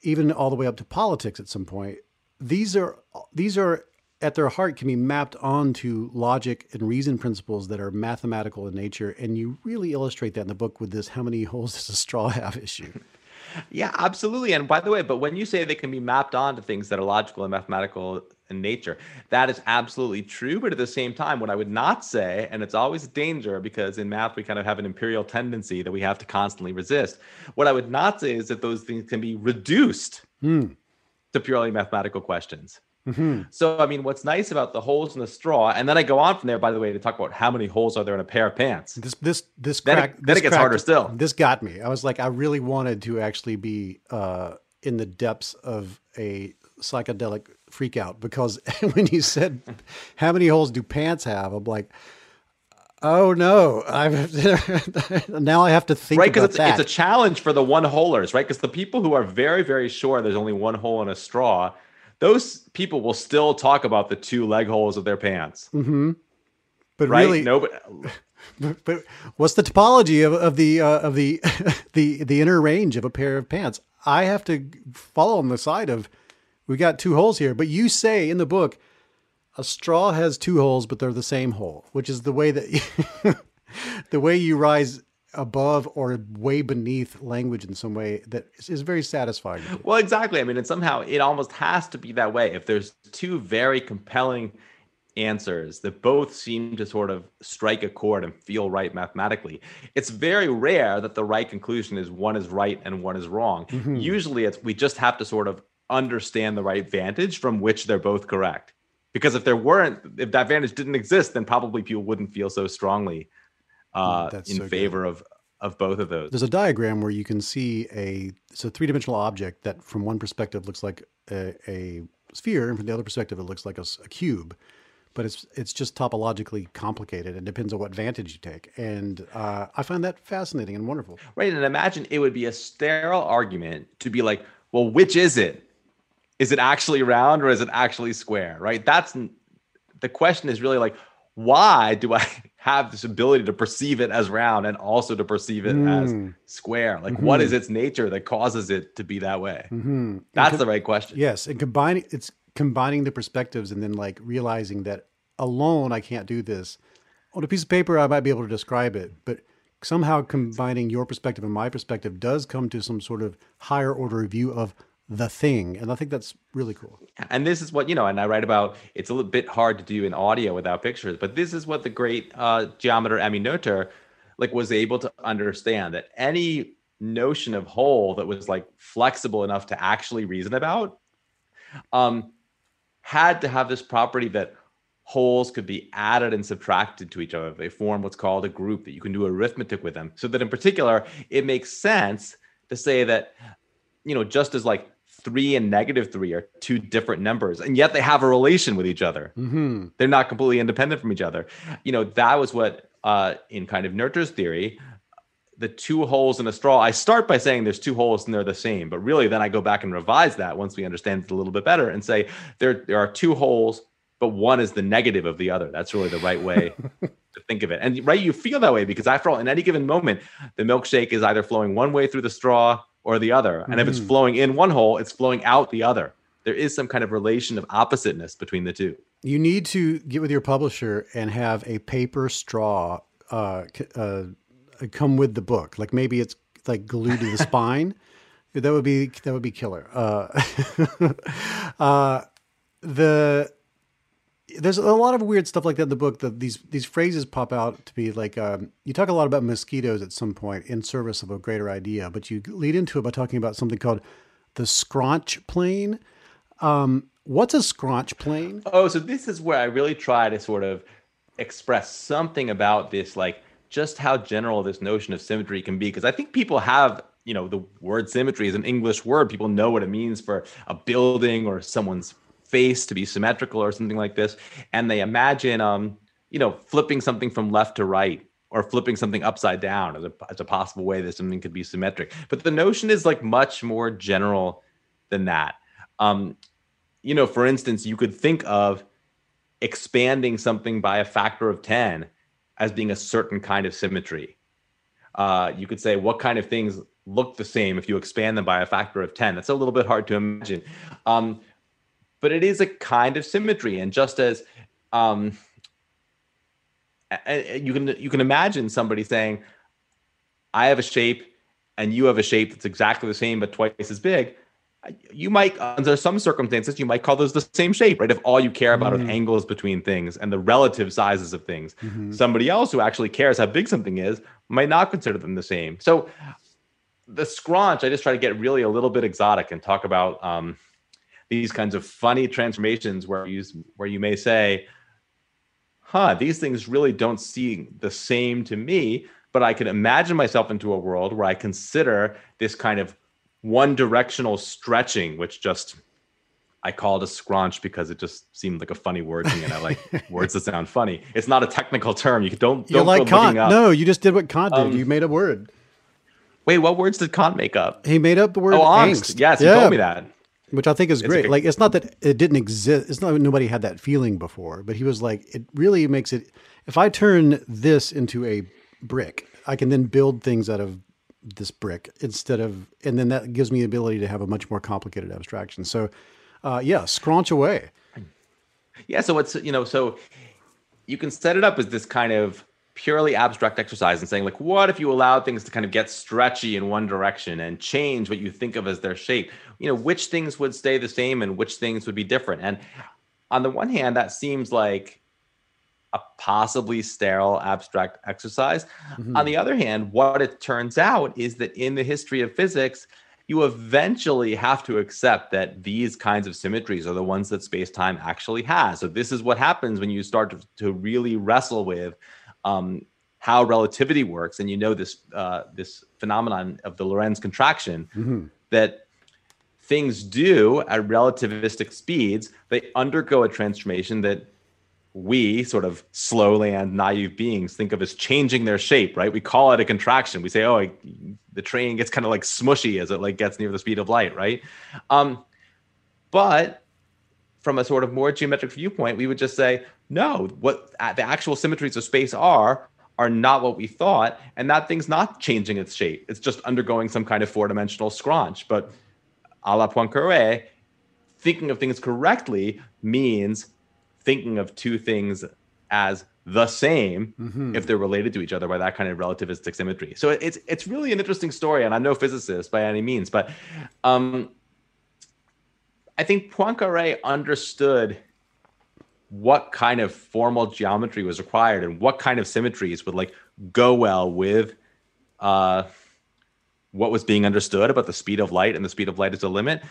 even all the way up to politics at some point these are these are at their heart can be mapped onto logic and reason principles that are mathematical in nature. And you really illustrate that in the book with this how many holes does a straw have issue Yeah, absolutely. And by the way, but when you say they can be mapped onto things that are logical and mathematical in nature, that is absolutely true. But at the same time, what I would not say, and it's always a danger because in math we kind of have an imperial tendency that we have to constantly resist. What I would not say is that those things can be reduced hmm. to purely mathematical questions. So, I mean, what's nice about the holes in the straw, and then I go on from there, by the way, to talk about how many holes are there in a pair of pants. this this this Then it- then this it gets harder still. this got me. I was like i really wanted to actually be uh in the depths of a psychedelic freak out because when you said how many holes do pants have? I'm like oh no i've now i have to think right about because it's, that. it's a challenge for the one holers right? Because the people who are very very sure there's only one hole in a straw those people will still talk about the two leg holes of their pants. But right? really no but But, but what's the topology of, of the uh, of the the the inner range of a pair of pants? I have to fall on the side of we got two holes here, but you say in the book a straw has two holes, but they're the same hole, which is the way that the way you rise above or way beneath language in some way that is, very satisfying. well exactly. I mean and somehow it almost has to be that way if there's two very compelling answers that both seem to sort of strike a chord and feel right mathematically. It's very rare that the right conclusion is one is right and one is wrong. Mm-hmm. Usually it's we just have to sort of understand the right vantage from which they're both correct. Because if there weren't if that vantage didn't exist then probably people wouldn't feel so strongly uh, That's in so good. favor of of both of those There's a diagram where you can see a it's a three dimensional object that from one perspective looks like a, a sphere, and from the other perspective it looks like a cube. But it's it's just topologically complicated. It depends on what vantage you take, and uh, I find that fascinating and wonderful. Right. And imagine it would be a sterile argument to be like, well, which is it? Is it actually round or is it actually square? Right. That's the question is really like, why do I have this ability to perceive it as round and also to perceive it as hmm. square? Like, what mm-hmm. is its nature that causes it to be that way? Mm-hmm. That's the right question. Yes, and combining it's combining the perspectives and then like realizing that alone I can't do this. On a piece of paper I might be able to describe it, but somehow combining your perspective and my perspective does come to some sort of higher order view of the thing, and I think that's really cool. and this is what you know and i write about it's a little bit hard to do in audio without pictures but this is what the great uh, geometer Emmy Noether like was able to understand that any notion of hole that was like flexible enough to actually reason about um had to have this property that holes could be added and subtracted to each other they form what's called a group that you can do arithmetic with them so that in particular it makes sense to say that you know just as like three and negative three are two different numbers and yet they have a relation with each other. Mm-hmm. they're not completely independent from each other. You know that was what uh in kind of Noether's theory the two holes in a straw i start by saying there's two holes and they're the same but really then i go back and revise that once we understand it a little bit better and say there there are two holes but one is the negative of the other. That's really the right way to think of it. And right you feel that way because after all in any given moment the milkshake is either flowing one way through the straw or the other and if it's flowing in one hole it's flowing out the other there is some kind of relation of oppositeness between the two You need to get with your publisher and have a paper straw uh, uh, come with the book. Like maybe it's like glued to the spine. That would be that would be killer. Uh, uh, the there's a lot of weird stuff like that in the book. That these these phrases pop out to be like um, you talk a lot about mosquitoes at some point in service of a greater idea, but you lead into it by talking about something called the scrunch plane. Um, what's a scrunch plane? Oh, so this is where I really try to sort of express something about this, like just how general this notion of symmetry can be. Because I think people have, you know, the word symmetry is an English word. People know what it means for a building or someone's face to be symmetrical or something like this. And they imagine, um, you know, flipping something from left to right or flipping something upside down as a, as a possible way that something could be symmetric. But the notion is like much more general than that. Um, you know, for instance, you could think of expanding something by a factor of 10 as being a certain kind of symmetry. Uh, you could say what kind of things look the same if you expand them by a factor of 10. That's a little bit hard to imagine. Um, but it is a kind of symmetry. And just as um, you can you can imagine somebody saying, I have a shape and you have a shape that's exactly the same but twice as big you might under some circumstances you might call those the same shape right if all you care about mm-hmm. are angles between things and the relative sizes of things mm-hmm. somebody else who actually cares how big something is might not consider them the same so the scrunch i just try to get really a little bit exotic and talk about um, these kinds of funny transformations where you where you may say huh these things really don't seem the same to me but i can imagine myself into a world where i consider this kind of one directional stretching, which just I call it a scrunch because it just seemed like a funny word to me, and I like words that sound funny. It's not a technical term. You don't You're don't like Kant. No, you just did what Kant did. Um, you made a word. Wait, what words did Kant make up? He made up the word oh, angst. angst. Yes, yeah. he told me that. Which I think is great. like it's not that it didn't exist. It's not that nobody had that feeling before, but he was like, it really makes it. If I turn this into a brick, I can then build things out of this brick instead of, and then that gives me the ability to have a much more complicated abstraction. So, uh, yeah, scrunch away. Yeah. So it's, you know, so you can set it up as this kind of purely abstract exercise and saying like what if you allow things to kind of get stretchy in one direction and change what you think of as their shape you know which things would stay the same and which things would be different and on the one hand that seems like a possibly sterile abstract exercise. Mm-hmm. On the other hand, what it turns out is that in the history of physics, you eventually have to accept that these kinds of symmetries are the ones that space time actually has. So, this is what happens when you start to, to really wrestle with um, how relativity works, and you know this uh, this phenomenon of the Lorentz contraction mm-hmm. that things do at relativistic speeds. They undergo a transformation that we sort of slow land naive beings think of as changing their shape right we call it a contraction we say oh the train gets kind of like smushy as it like gets near the speed of light right um, but from a sort of more geometric viewpoint we would just say no what the actual symmetries of space are are not what we thought and that thing's not changing its shape it's just undergoing some kind of four-dimensional scrunch but a la Poincaré thinking of things correctly means thinking of two things as the same mm-hmm. if they're related to each other by that kind of relativistic symmetry. So it's it's really an interesting story, and I'm no physicist by any means, but um, I think Poincaré understood what kind of formal geometry was required and what kind of symmetries would like go well with uh, what was being understood about the speed of light and the speed of light is a limit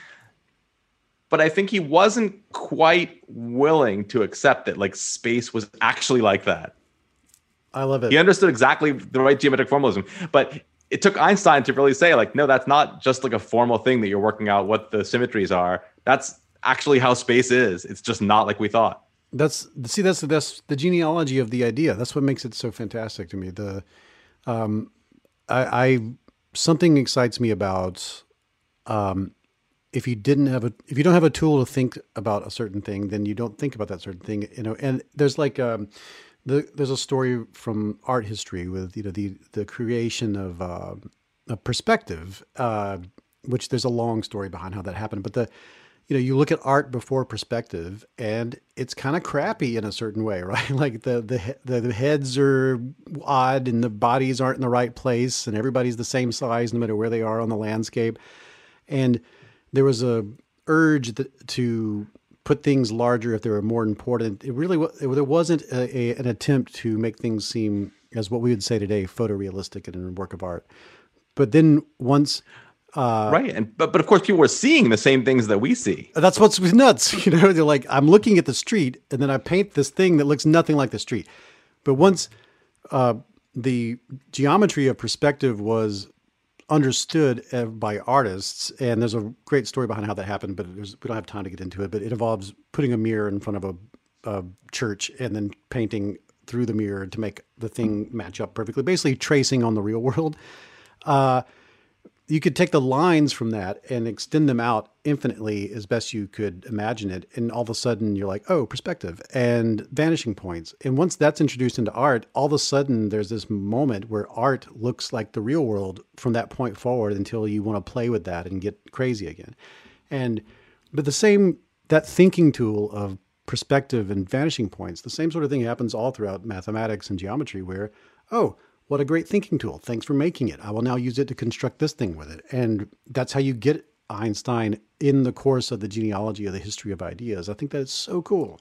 but I think he wasn't quite willing to accept that like space was actually like that. I love it. He understood exactly the right geometric formalism, but it took Einstein to really say like, no, that's not just like a formal thing that you're working out what the symmetries are. That's actually how space is. It's just not like we thought. That's see, that's that's the genealogy of the idea. That's what makes it so fantastic to me. The, um, I, I something excites me about um, if you didn't have a if you don't have a tool to think about a certain thing, then you don't think about that certain thing. You know, and there's like um, the, there's a story from art history with you know the the creation of uh, a perspective, uh, which there's a long story behind how that happened. But the you know you look at art before perspective, and it's kind of crappy in a certain way, right? like the, the the heads are odd, and the bodies aren't in the right place, and everybody's the same size no matter where they are on the landscape, and there was a urge that, to put things larger if they were more important. It really there wasn't a, a, an attempt to make things seem as what we would say today photorealistic in a work of art. But then once Uh, right. And but but of course people were seeing the same things that we see. That's what's nuts. You know, they're like, I'm looking at the street and then I paint this thing that looks nothing like the street. But once uh, the geometry of perspective was understood uh, by artists, and there's a great story behind how that happened, but we don't have time to get into it. But it involves putting a mirror in front of a, a church and then painting through the mirror to make the thing match up perfectly, basically tracing on the real world. Uh, you could take the lines from that and extend them out infinitely as best you could imagine it. And all of a sudden you're like, oh, perspective and vanishing points. And once that's introduced into art, all of a sudden there's this moment where art looks like the real world from that point forward until you want to play with that and get crazy again. And, but the same, that thinking tool of perspective and vanishing points, the same sort of thing happens all throughout mathematics and geometry where, oh, what a great thinking tool. Thanks for making it. I will now use it to construct this thing with it. And that's how you get Einstein in the course of the genealogy of the history of ideas. I think that is so cool.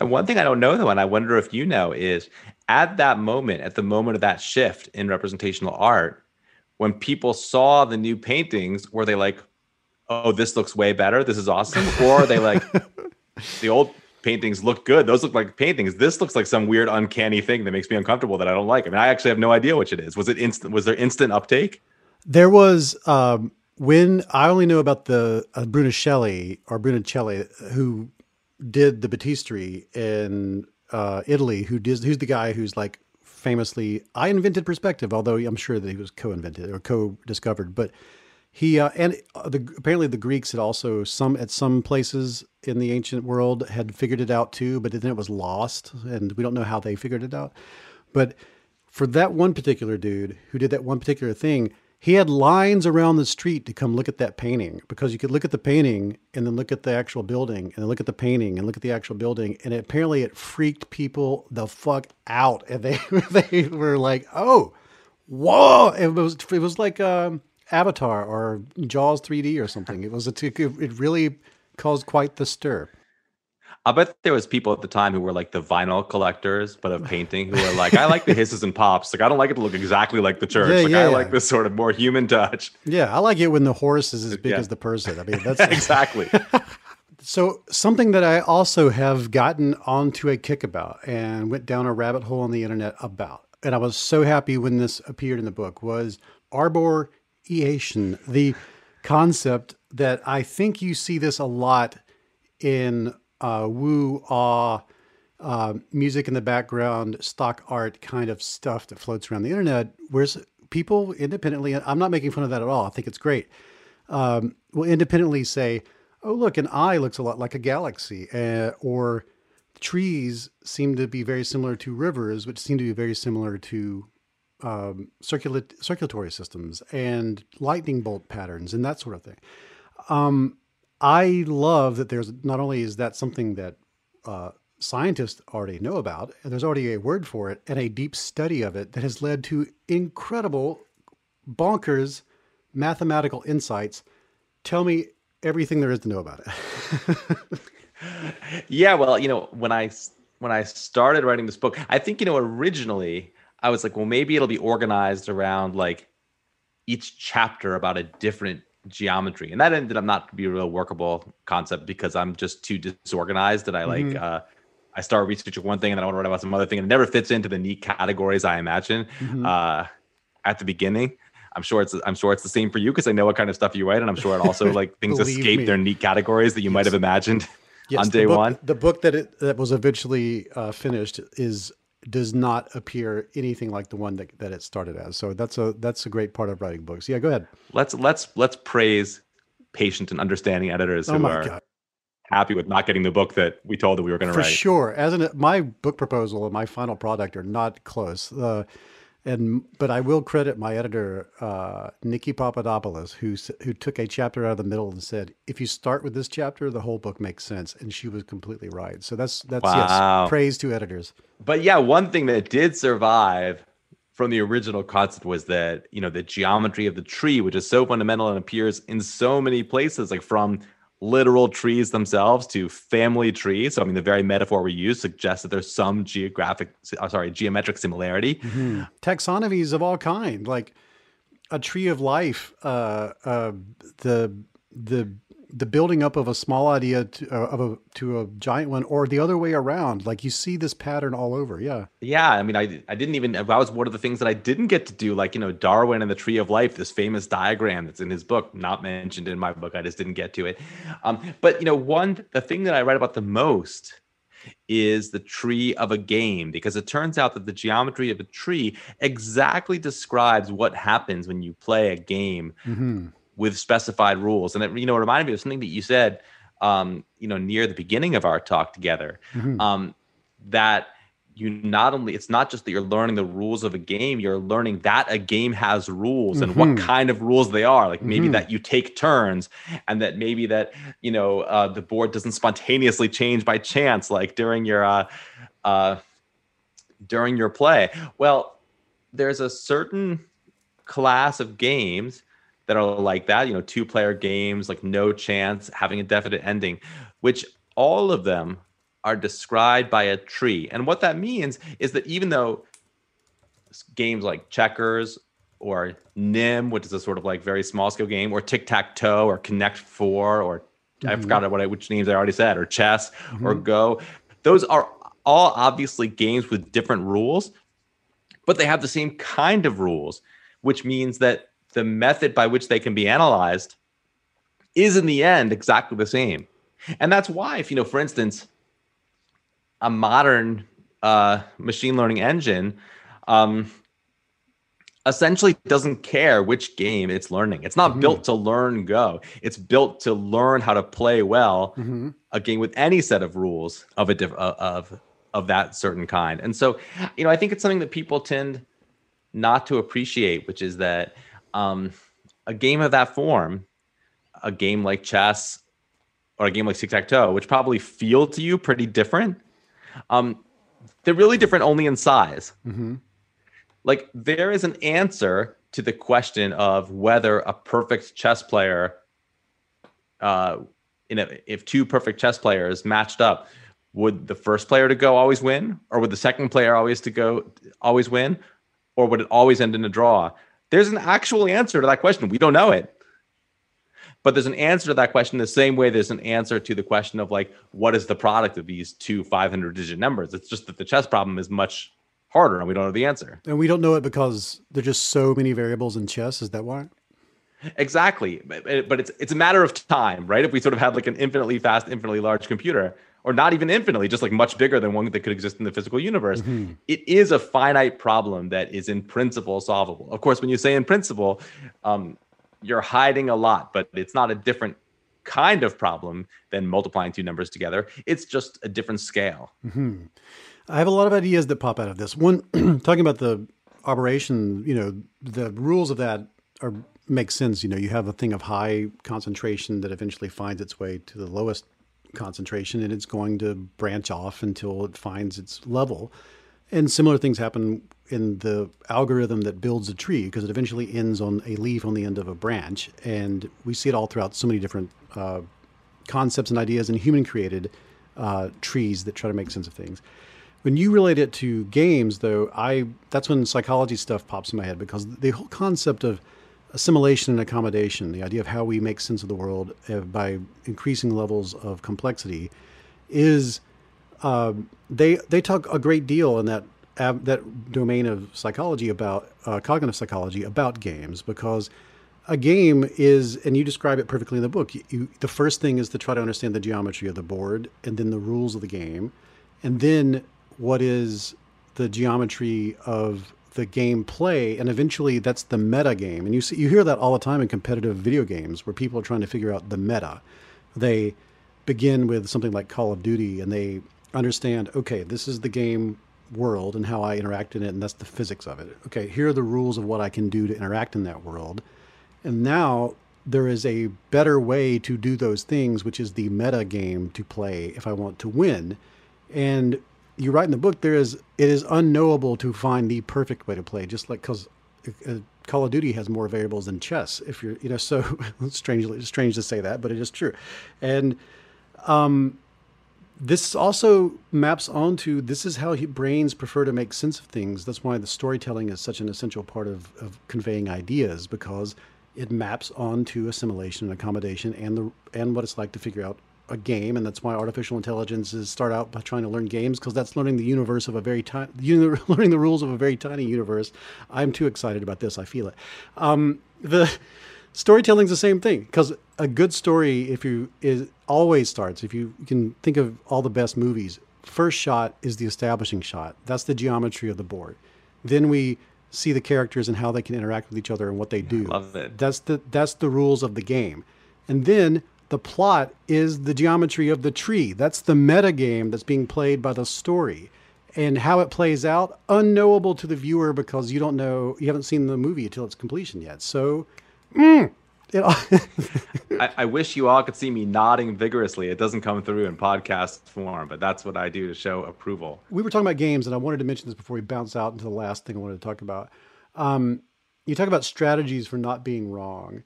Now, one thing I don't know though, and I wonder if you know, is at that moment, at the moment of that shift in representational art, when people saw the new paintings, were they like, "Oh, this looks way better. This is awesome," or are they like, "The old paintings look good. Those look like paintings. This looks like some weird, uncanny thing that makes me uncomfortable that I don't like. I mean, I actually have no idea which it is. Was it instant? Was there instant uptake? There was um, when I only know about the uh, Brunelleschi or Brunelleschi who did the Baptistery in uh, Italy. Who did? Who's the guy who's like famously? I invented perspective, although I'm sure that he was co-invented or co-discovered, but. He uh, and uh, the, apparently the Greeks had also some at some places in the ancient world had figured it out too, but then it was lost, and we don't know how they figured it out. But for that one particular dude who did that one particular thing, he had lines around the street to come look at that painting because you could look at the painting and then look at the actual building and then look at the painting and look at the actual building and apparently it freaked people the fuck out and they they were like oh whoa it was it was like um Avatar or Jaws 3D or something. It was a it really caused quite the stir. I bet there was people at the time who were like the vinyl collectors, but of painting, who were like, I like the hisses and pops. Like, I don't like it to look exactly like the church. Yeah, like, yeah, I yeah. like this sort of more human touch. Yeah, I like it when the horse is as big as the person. I mean, that's exactly. So, something that I also have gotten onto a kick about and went down a rabbit hole on the internet about, and I was so happy when this appeared in the book, was arborization, the concept that I think you see this a lot in uh, woo ah uh, music in the background, stock art kind of stuff that floats around the internet, whereas people independently, I'm not making fun of that at all. I think it's great. Um, will independently say, "Oh, look, an eye looks a lot like a galaxy," uh, or trees seem to be very similar to rivers, which seem to be very similar to um, circula- circulatory systems and lightning bolt patterns and that sort of thing. Um, I love that there's not only is that something that uh, scientists already know about, and there's already a word for it and a deep study of it that has led to incredible, bonkers mathematical insights. Tell me everything there is to know about it. yeah, well, you know, when I when I started writing this book, I think you know originally I was like, well, maybe it'll be organized around like each chapter about a different geometry, and that ended up not to be a real workable concept because I'm just too disorganized that I like. Mhm. uh I start researching one thing and then I want to write about some other thing, and it never fits into the neat categories I imagine Mhm. uh, at the beginning. I'm sure it's I'm sure it's the same for you because I know what kind of stuff you write, and I'm sure it also like things escape me. their neat categories that you might have imagined on the day book- one. The book that it that was eventually uh, finished is does not appear anything like the one that, that it started as. So that's a that's a great part of writing books. Yeah, go ahead. let's let's let's praise patient and understanding editors Oh who are god. happy with not getting the book that we told that we were going to For sure. As an my book proposal and my final product are not close. Uh, and but I will credit my editor, uh, Niki Papadopoulos, who who took a chapter out of the middle and said, "If you start with this chapter, the whole book makes sense." And she was completely right. So that's that's Wow. yes, praise to editors. But yeah, one thing that did survive from the original concept was that you know the geometry of the tree, which is so fundamental and appears in so many places, like from literal trees themselves to family trees. So I mean, the very metaphor we use suggests that there's some geographic, uh, sorry, geometric similarity. taxonomies of all kind. Like a tree of life, uh, uh, the the the building up of a small idea to, uh, of a to a giant one, or the other way around. Like you see this pattern all over. Yeah. Yeah, I mean, I I didn't even that was one of the things that I didn't get to do. Like you know, Darwin and the Tree of Life, this famous diagram that's in his book, not mentioned in my book. I just didn't get to it. Um, but you know, one the thing that I write about the most is the tree of a game because it turns out that the geometry of a tree exactly describes what happens when you play a game Mm-hmm. With specified rules. And it, you know, it reminded me of something that you said, um, you know, near the beginning of our talk together, Mhm. um, that you not only it's not just that you're learning the rules of a game, you're learning that a game has rules and Mhm. what kind of rules they are. Like maybe Mhm. that you take turns, and that maybe that you know uh, the board doesn't spontaneously change by chance, like during your uh, uh, during your play. Well, there's a certain class of games that are like that, you know, two player games, like no chance, having a definite ending, which all of them are described by a tree. And what that means is that even though games like checkers or Nim, which is a sort of like very small scale game, or tic tac toe or Connect Four, or I mm-hmm. forgot what I, which names I already said, or chess or mm-hmm. Go, those are all obviously games with different rules, but they have the same kind of rules, which means that the method by which they can be analyzed is in the end exactly the same. And that's why, if you know, for instance, a modern uh, machine learning engine um, essentially doesn't care which game it's learning. It's not built to learn Go. It's built to learn how to play well Mm-hmm. a game with any set of rules of a diff- uh, of of that certain kind. And so, you know, I think it's something that people tend not to appreciate, which is that um, a game of that form, a game like chess or a game like tic tac toe, which probably feel to you pretty different, um, they're really different only in size. Mm-hmm. Like there is an answer to the question of whether a perfect chess player, uh, in a, if two perfect chess players matched up, would the first player to go always win, or would the second player always to go always win, or would it always end in a draw? There's an actual answer to that question. We don't know it. But there's an answer to that question the same way there's an answer to the question of like, what is the product of these two 500 digit numbers? It's just that the chess problem is much harder and we don't know the answer. And we don't know it because there's just so many variables in chess. Is that why? Exactly. But, but it's it's a matter of time, right? If we sort of had like an infinitely fast, infinitely large computer, or not even infinitely, just like much bigger than one that could exist in the physical universe, it is a finite problem that is in principle solvable. Of course, when you say in principle, um, you're hiding a lot, but it's not a different kind of problem than multiplying two numbers together. It's just a different scale. I have a lot of ideas that pop out of this. One, talking about the operation, you know, the rules of that are make sense. You know, you have a thing of high concentration that eventually finds its way to the lowest concentration, and it's going to branch off until it finds its level. And similar things happen in the algorithm that builds a tree because it eventually ends on a leaf on the end of a branch. And we see it all throughout so many different uh, concepts and ideas and human created uh, trees that try to make sense of things. When you relate it to games, though, I that's when psychology stuff pops in my head because the whole concept of assimilation and accommodation, the idea of how we make sense of the world uh, by increasing levels of complexity, is um, they they talk a great deal in that that domain of psychology about uh, cognitive psychology about games because a game is and you describe it perfectly in the book you, you, the first thing is to try to understand the geometry of the board and then the rules of the game and then what is the geometry of the game play and eventually that's the meta game and you see you hear that all the time in competitive video games where people are trying to figure out the meta they begin with something like Call of Duty and they understand, okay, this is the game world and how I interact in it, and that's the physics of it. Okay, here are the rules of what I can do to interact in that world. And now there is a better way to do those things, which is the meta game to play if I want to win. And you write in the book, there is it is unknowable to find the perfect way to play, just like because uh, Call of Duty has more variables than chess. If you're, you know, so strangely strange to say that, but it is true. And um, this also maps onto this is how he, brains prefer to make sense of things. That's why the storytelling is such an essential part of, of conveying ideas because it maps onto assimilation and accommodation and the and what it's like to figure out a game and that's why artificial intelligences start out by trying to learn games because that's learning the universe of a very tiny learning the rules of a very tiny universe. I'm too excited about this i feel it. Um, the storytelling's the same thing because a good story if you is always starts if you, you can think of all the best movies first shot is the establishing shot. That's the geometry of the board. Then we see the characters and how they can interact with each other and what they do. love it. that's the that's the rules of the game. And then the plot is the geometry of the tree. That's the meta game that's being played by the story. And how it plays out, unknowable to the viewer because you don't know, you haven't seen the movie until its completion yet. So, mm, I, I, wish you all could see me nodding vigorously. It doesn't come through in podcast form, but that's what I do to show approval. We were talking about games, and I wanted to mention this before we bounce out into the last thing I wanted to talk about. Um, you talk about strategies for not being wrong.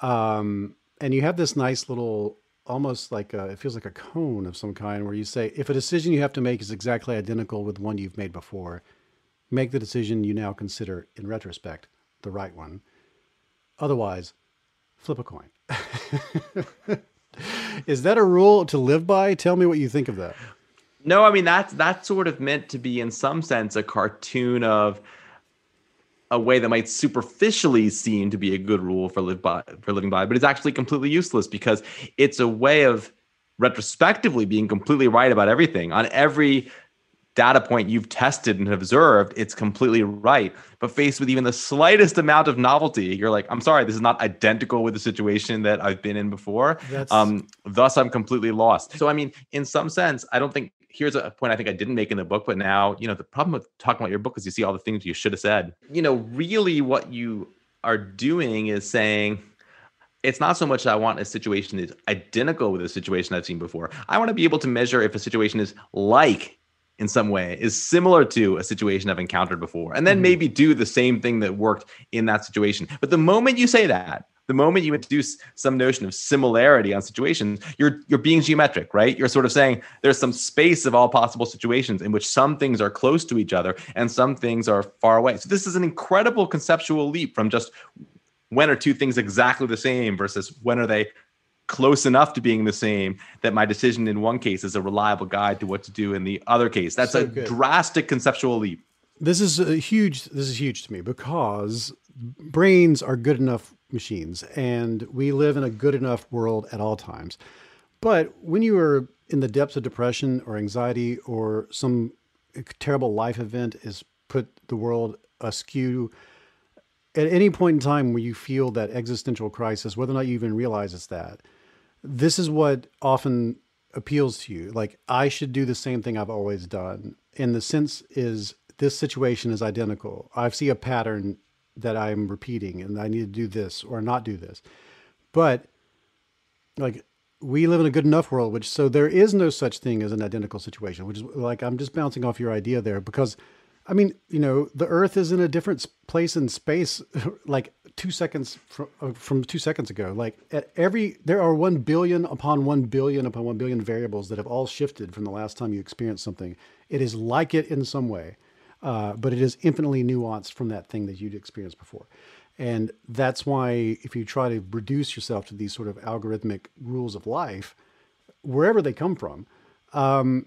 Um, and you have this nice little almost like a, it feels like a koan of some kind where you say if a decision you have to make is exactly identical with one you've made before make the decision you now consider in retrospect the right one. Otherwise flip a coin. Is that a rule to live by? Tell me what you think of that. No i mean that's that's sort of meant to be in some sense a cartoon of a way that might superficially seem to be a good rule for live by for living by, but it's actually completely useless because it's a way of retrospectively being completely right about everything on every data point you've tested and observed, it's completely right. But faced with even the slightest amount of novelty, you're like, I'm sorry, this is not identical with the situation that I've been in before. Um, thus, I'm completely lost. So, I mean, in some sense, I don't think here's a point I think I didn't make in the book, but now, you know, the problem with talking about your book is you see all the things you should have said. You know, really what you are doing is saying, it's not so much that I want a situation that's identical with a situation I've seen before. I want to be able to measure if a situation is like in some way, is similar to a situation I've encountered before, and then mm-hmm. maybe do the same thing that worked in that situation. But the moment you say that, the moment you introduce some notion of similarity on situations, you're you're being geometric, right? You're sort of saying there's some space of all possible situations in which some things are close to each other and some things are far away. So this is an incredible conceptual leap from just when are two things exactly the same versus when are they close enough to being the same that my decision in one case is a reliable guide to what to do in the other case. That's so a good. drastic conceptual leap. This is a huge this is huge to me because brains are good enough machines and we live in a good enough world at all times. But when you are in the depths of depression or anxiety or some terrible life event has put the world askew, at any point in time where you feel that existential crisis, whether or not you even realize it's that, this is what often appeals to you. Like, I should do the same thing I've always done. And the sense is this situation is identical. I see a pattern that I'm repeating and I need to do this or not do this. But like we live in a good enough world, which so there is no such thing as an identical situation, which is like I'm just bouncing off your idea there because I mean, you know, the Earth is in a different place in space, like two seconds from, uh, from two seconds ago. Like at every, there are one billion upon one billion upon one billion variables that have all shifted from the last time you experienced something. It is like it in some way uh, but it is infinitely nuanced from that thing that you'd experienced before. And that's why if you try to reduce yourself to these sort of algorithmic rules of life, wherever they come from, um,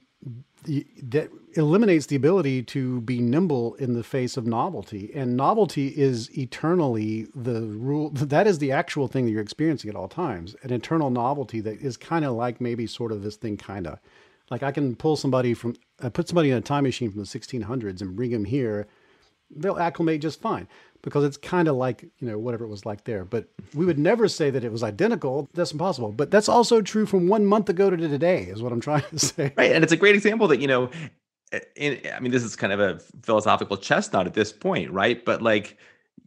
that eliminates the ability to be nimble in the face of novelty. And novelty is eternally the rule. That is the actual thing that you're experiencing at all times. An eternal novelty that is kind of like maybe sort of this thing, kind of like I can pull somebody from, uh, put somebody in a time machine from the 1600s and bring them here. They'll acclimate just fine because it's kind of like, you know, whatever it was like there. But we would never say that it was identical. That's impossible. But that's also true from one month ago to today, is what I'm trying to say. Right. And it's a great example that, you know, in, I mean, this is kind of a philosophical chestnut at this point, right? But like,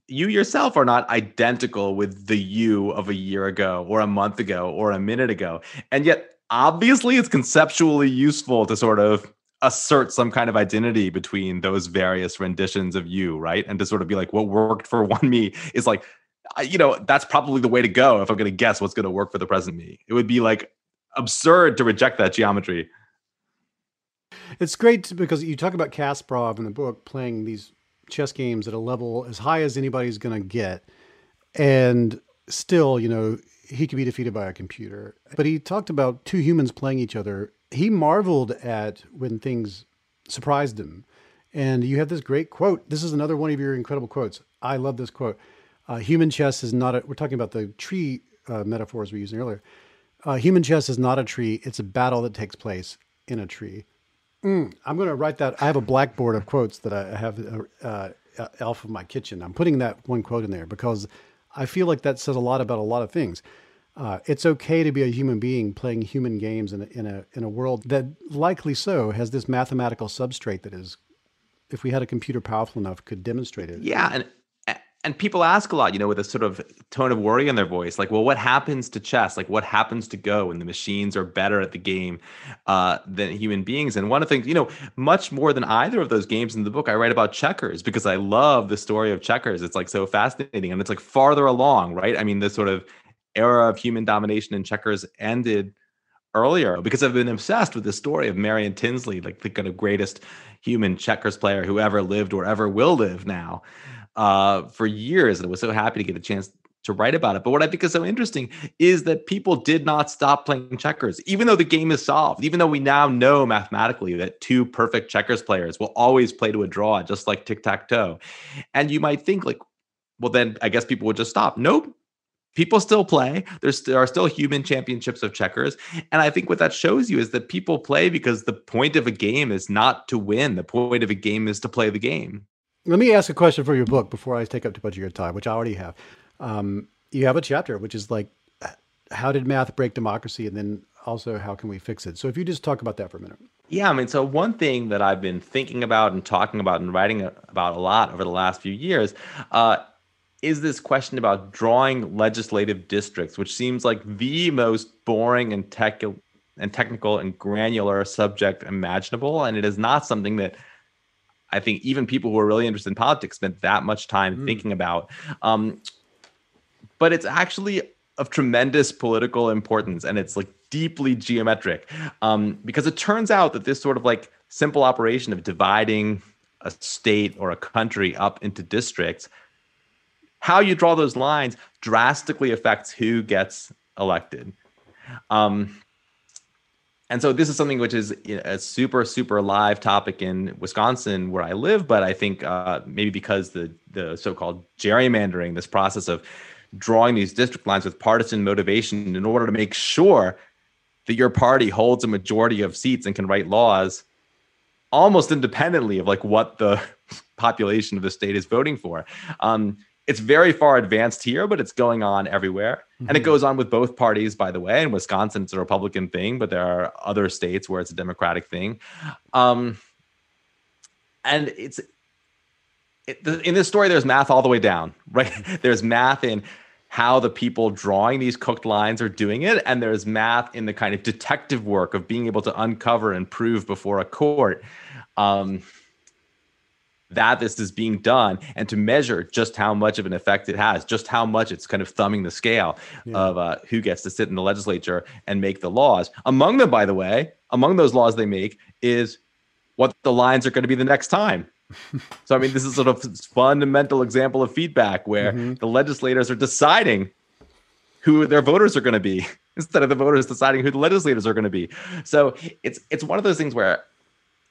you yourself are not identical with the you of a year ago or a month ago or a minute ago. And yet obviously it's conceptually useful to sort of assert some kind of identity between those various renditions of you, right? And to sort of be like, what worked for one me is like, you know, that's probably the way to go if I'm going to guess what's going to work for the present me. It would be like absurd to reject that geometry. It's great because you talk about Kasparov in the book playing these chess games at a level as high as anybody's going to get, and still, you know, he could be defeated by a computer. But he talked about two humans playing each other. He marveled at when things surprised him. And you have this great quote. This is another one of your incredible quotes. I love this quote. Uh, human chess is not a, we're talking about the tree uh, metaphors we were using earlier. Uh, human chess is not a tree, it's a battle that takes place in a tree. Mm, I'm going to write that. I have a blackboard of quotes that I have uh, uh, off of my kitchen. I'm putting that one quote in there because I feel like that says a lot about a lot of things. Uh, it's okay to be a human being playing human games in a, in a in a world that likely so has this mathematical substrate that is, if we had a computer powerful enough, could demonstrate it. Yeah, and and people ask a lot, you know, with a sort of tone of worry in their voice, like, well, what happens to chess? Like, what happens to Go when the machines are better at the game uh, than human beings? And one of the things, you know, much more than either of those games in the book, I write about checkers because I love the story of checkers. It's like so fascinating, and it's like farther along, right? I mean, this sort of era of human domination in checkers ended earlier because I've been obsessed with the story of Marion Tinsley, like the kind of greatest human checkers player who ever lived or ever will live now uh, for years, and I was so happy to get a chance to write about it. But what I think is so interesting is that people did not stop playing checkers, even though the game is solved, even though we now know mathematically that two perfect checkers players will always play to a draw, just like tic tac toe. And you might think, like, well, then I guess people would just stop. Nope. People still play. There's, there are still human championships of checkers. And I think what that shows you is that people play because the point of a game is not to win. The point of a game is to play the game. Let me ask a question for your book before I take up too much of your time, which I already have. Um, you have a chapter which is like, how did math break democracy, and then also how can we fix it? So if you just talk about that for a minute. Yeah, I mean, so one thing that I've been thinking about and talking about and writing about a lot over the last few years uh, is this question about drawing legislative districts, which seems like the most boring and tech and technical and granular subject imaginable, and it is not something that I think even people who are really interested in politics spent that much time mm. thinking about. Um, but it's actually of tremendous political importance and it's like deeply geometric um, because it turns out that this sort of like simple operation of dividing a state or a country up into districts how you draw those lines drastically affects who gets elected um, and so this is something which is a super super live topic in Wisconsin where I live, but I think uh, maybe because the the so-called gerrymandering, this process of drawing these district lines with partisan motivation in order to make sure that your party holds a majority of seats and can write laws almost independently of like what the population of the state is voting for. Um, it's very far advanced here, but it's going on everywhere. Mm-hmm. And it mm-hmm. goes on with both parties, by the way. In Wisconsin, it's a Republican thing, but there are other states where it's a Democratic thing. Um, and it's it, in this story, there's math all the way down, right? there's math in how the people drawing these cooked lines are doing it. And there's math in the kind of detective work of being able to uncover and prove before a court. Um, that this is being done and to measure just how much of an effect it has, just how much it's kind of thumbing the scale yeah. of uh, who gets to sit in the legislature and make the laws. Among them, by the way, among those laws they make is what the lines are going to be the next time. so, I mean, this is sort of fundamental example of feedback where mm-hmm. the legislators are deciding who their voters are going to be instead of the voters deciding who the legislators are going to be. So it's it's one of those things where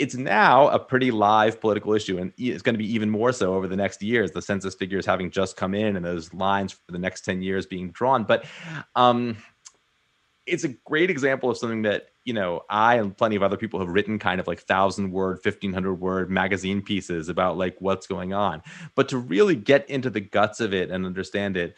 it's now a pretty live political issue, and it's going to be even more so over the next years. The census figures having just come in, and those lines for the next ten years being drawn. But um, it's a great example of something that you know I and plenty of other people have written kind of like thousand word, fifteen hundred word magazine pieces about like what's going on. But to really get into the guts of it and understand it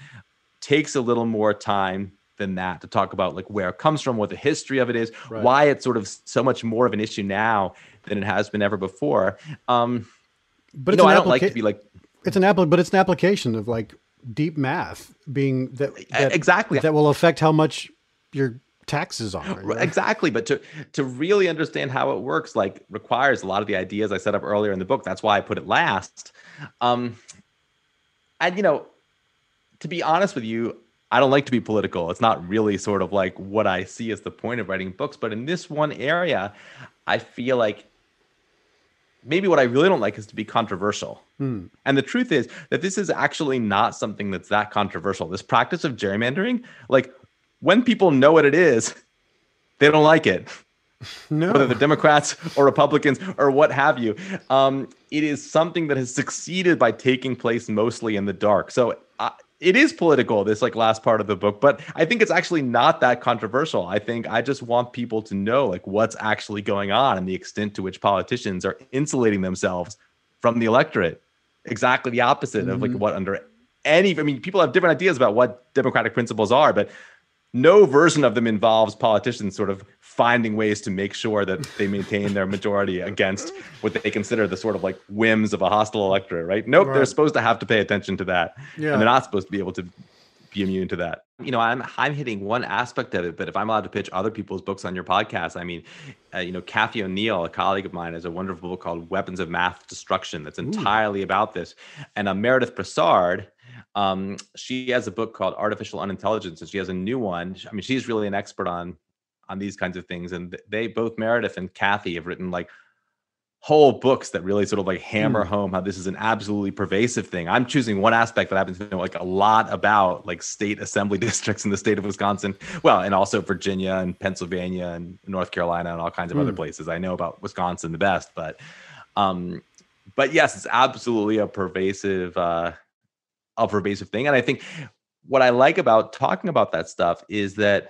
takes a little more time than that to talk about like where it comes from, what the history of it is, right. why it's sort of so much more of an issue now than it has been ever before. Um, but you know, I don't applica- like to be like it's an apple, but it's an application of like deep math being that, that exactly that will affect how much your taxes are. Right? Exactly, but to to really understand how it works, like requires a lot of the ideas I set up earlier in the book. That's why I put it last. Um, and you know, to be honest with you, I don't like to be political. It's not really sort of like what I see as the point of writing books. But in this one area, I feel like maybe what I really don't like is to be controversial. Hmm. And the truth is that this is actually not something that's that controversial. This practice of gerrymandering, like when people know what it is, they don't like it. No. Whether they're Democrats or Republicans or what have you, um, it is something that has succeeded by taking place mostly in the dark. So uh, it is political, this like last part of the book, but I think it's actually not that controversial. I think I just want people to know like what's actually going on and the extent to which politicians are insulating themselves from the electorate. Exactly the opposite of like mm-hmm. what under any. I mean, people have different ideas about what democratic principles are, but no version of them involves politicians sort of finding ways to make sure that they maintain their majority against what they consider the sort of like whims of a hostile electorate, right? Nope, they're supposed to have to pay attention to that. Yeah. And they're not supposed to be able to be immune to that. You know, I'm I'm hitting one aspect of it, but if I'm allowed to pitch other people's books on your podcast, I mean, uh, you know, Cathy O'Neil, a colleague of mine, has a wonderful book called Weapons of Math Destruction that's entirely about this. And uh, Meredith Broussard, um, she has a book called Artificial Unintelligence, and she has a new one. I mean, she's really an expert on on these kinds of things, and they both Meredith and Kathy have written like whole books that really sort of like hammer home how this is an absolutely pervasive thing. I'm choosing one aspect that happens to know like a lot about, like state assembly districts in the state of Wisconsin, well, and also Virginia and Pennsylvania and North Carolina and all kinds of other places. I know about Wisconsin the best, but um, but yes, it's absolutely a pervasive uh, a pervasive thing, and I think what I like about talking about that stuff is that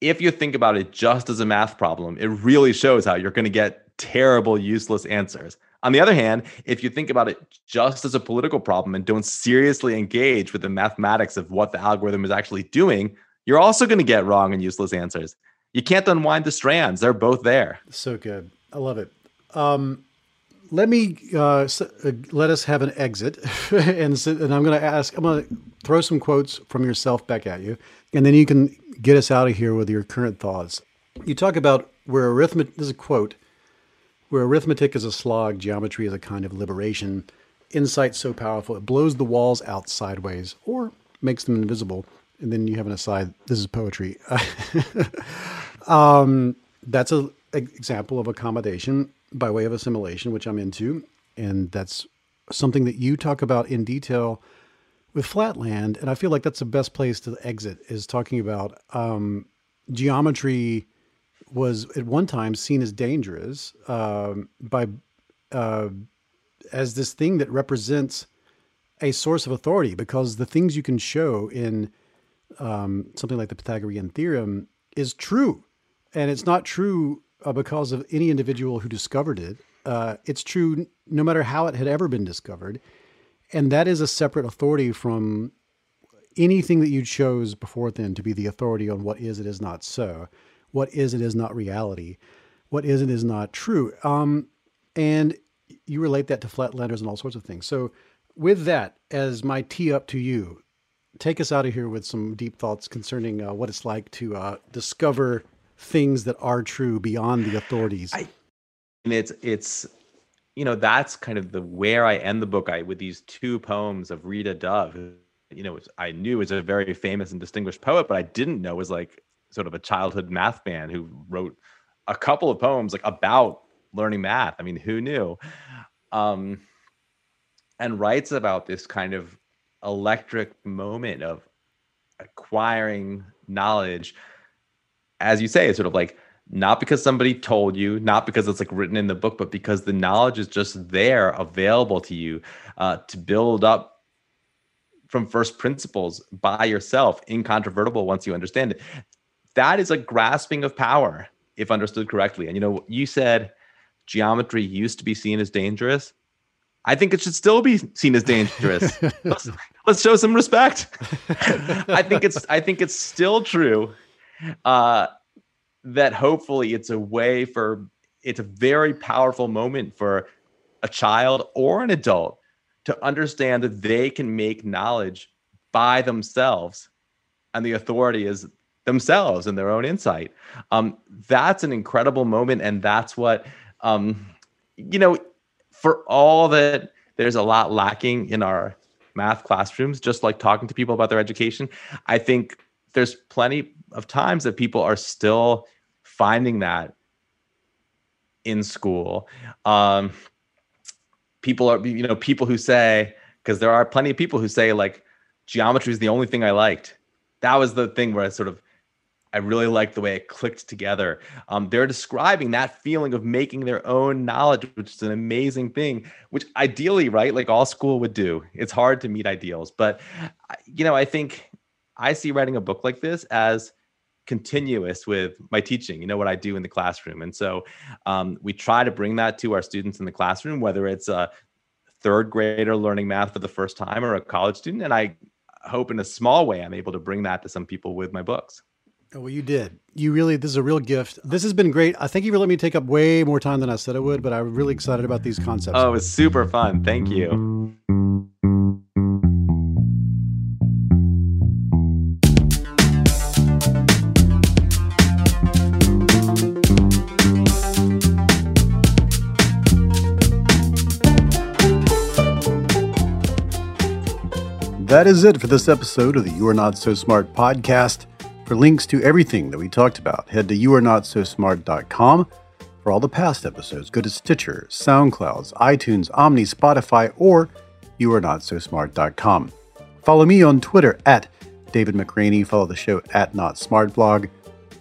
if you think about it just as a math problem, it really shows how you're going to get terrible, useless answers. On the other hand, if you think about it just as a political problem and don't seriously engage with the mathematics of what the algorithm is actually doing, you're also going to get wrong and useless answers. You can't unwind the strands, they're both there. So good. I love it. Um, let me uh, uh, let us have an exit, and and I'm going to ask. I'm going to throw some quotes from yourself back at you, and then you can get us out of here with your current thoughts. You talk about where arithmetic. This is a quote. Where arithmetic is a slog, geometry is a kind of liberation. Insight so powerful it blows the walls out sideways or makes them invisible. And then you have an aside. This is poetry. Um, that's a example of accommodation by way of assimilation, which I'm into, and that's something that you talk about in detail with Flatland. And I feel like that's the best place to exit is talking about um, geometry was at one time seen as dangerous um, by uh, as this thing that represents a source of authority because the things you can show in um, something like the Pythagorean theorem is true. And it's not true uh, because of any individual who discovered it. Uh, it's true no matter how it had ever been discovered. And that is a separate authority from anything that you chose before then to be the authority on what is and is not so, what is and is not reality, what is and is not true. Um, and you relate that to flatlanders and all sorts of things. So, with that as my tee up to you, take us out of here with some deep thoughts concerning uh, what it's like to uh, discover things that are true beyond the authorities. I- and it's it's you know that's kind of the where I end the book I with these two poems of Rita Dove who you know I knew was a very famous and distinguished poet but I didn't know was like sort of a childhood math man who wrote a couple of poems like about learning math I mean who knew um and writes about this kind of electric moment of acquiring knowledge as you say it's sort of like not because somebody told you, not because it's like written in the book, but because the knowledge is just there available to you uh, to build up from first principles by yourself, incontrovertible once you understand it. That is a grasping of power, if understood correctly. And you know, you said geometry used to be seen as dangerous. I think it should still be seen as dangerous. let's, let's show some respect. I think it's I think it's still true. Uh, that hopefully it's a way for it's a very powerful moment for a child or an adult to understand that they can make knowledge by themselves and the authority is themselves and their own insight. Um, that's an incredible moment and that's what um, you know for all that there's a lot lacking in our math classrooms just like talking to people about their education i think there's plenty of times that people are still finding that in school. Um, people are, you know, people who say, because there are plenty of people who say like geometry is the only thing I liked. That was the thing where I sort of I really liked the way it clicked together. Um, they're describing that feeling of making their own knowledge, which is an amazing thing, which ideally, right, like all school would do. It's hard to meet ideals, but you know, I think I see writing a book like this as continuous with my teaching you know what i do in the classroom. And so um, we try to bring that to our students in the classroom whether it's a third grader learning math for the first time or a college student. And i hope in a small way i'm able to bring that to some people with my books. Oh, well you did. You really this is a real gift. This has been great. I think you for letting me take up way more time than i said i would but i'm really excited about these concepts. Oh it was super fun. Thank you That is it for this episode of the You Are Not So Smart podcast. For links to everything that we talked about, head to youarenotsosmart.com. For all the past episodes, go to Stitcher, SoundClouds, iTunes, Omni, Spotify, or youarenotsosmart.com. Follow me on Twitter at David McRaney. Follow the show at Not Smart Blog.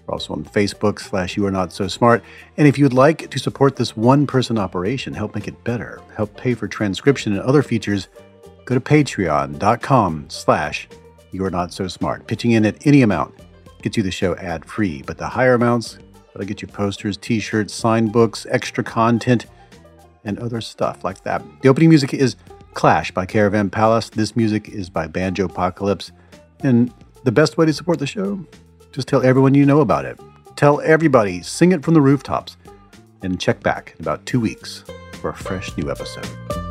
We're also on Facebook slash You Are Not So Smart. And if you'd like to support this one person operation, help make it better, help pay for transcription and other features, go to patreon.com slash you're not so smart. Pitching in at any amount gets you the show ad free, but the higher amounts that'll get you posters, t-shirts, signed books, extra content, and other stuff like that. The opening music is Clash by Caravan Palace. This music is by Banjo Apocalypse. And the best way to support the show, just tell everyone you know about it. Tell everybody, sing it from the rooftops, and check back in about two weeks for a fresh new episode.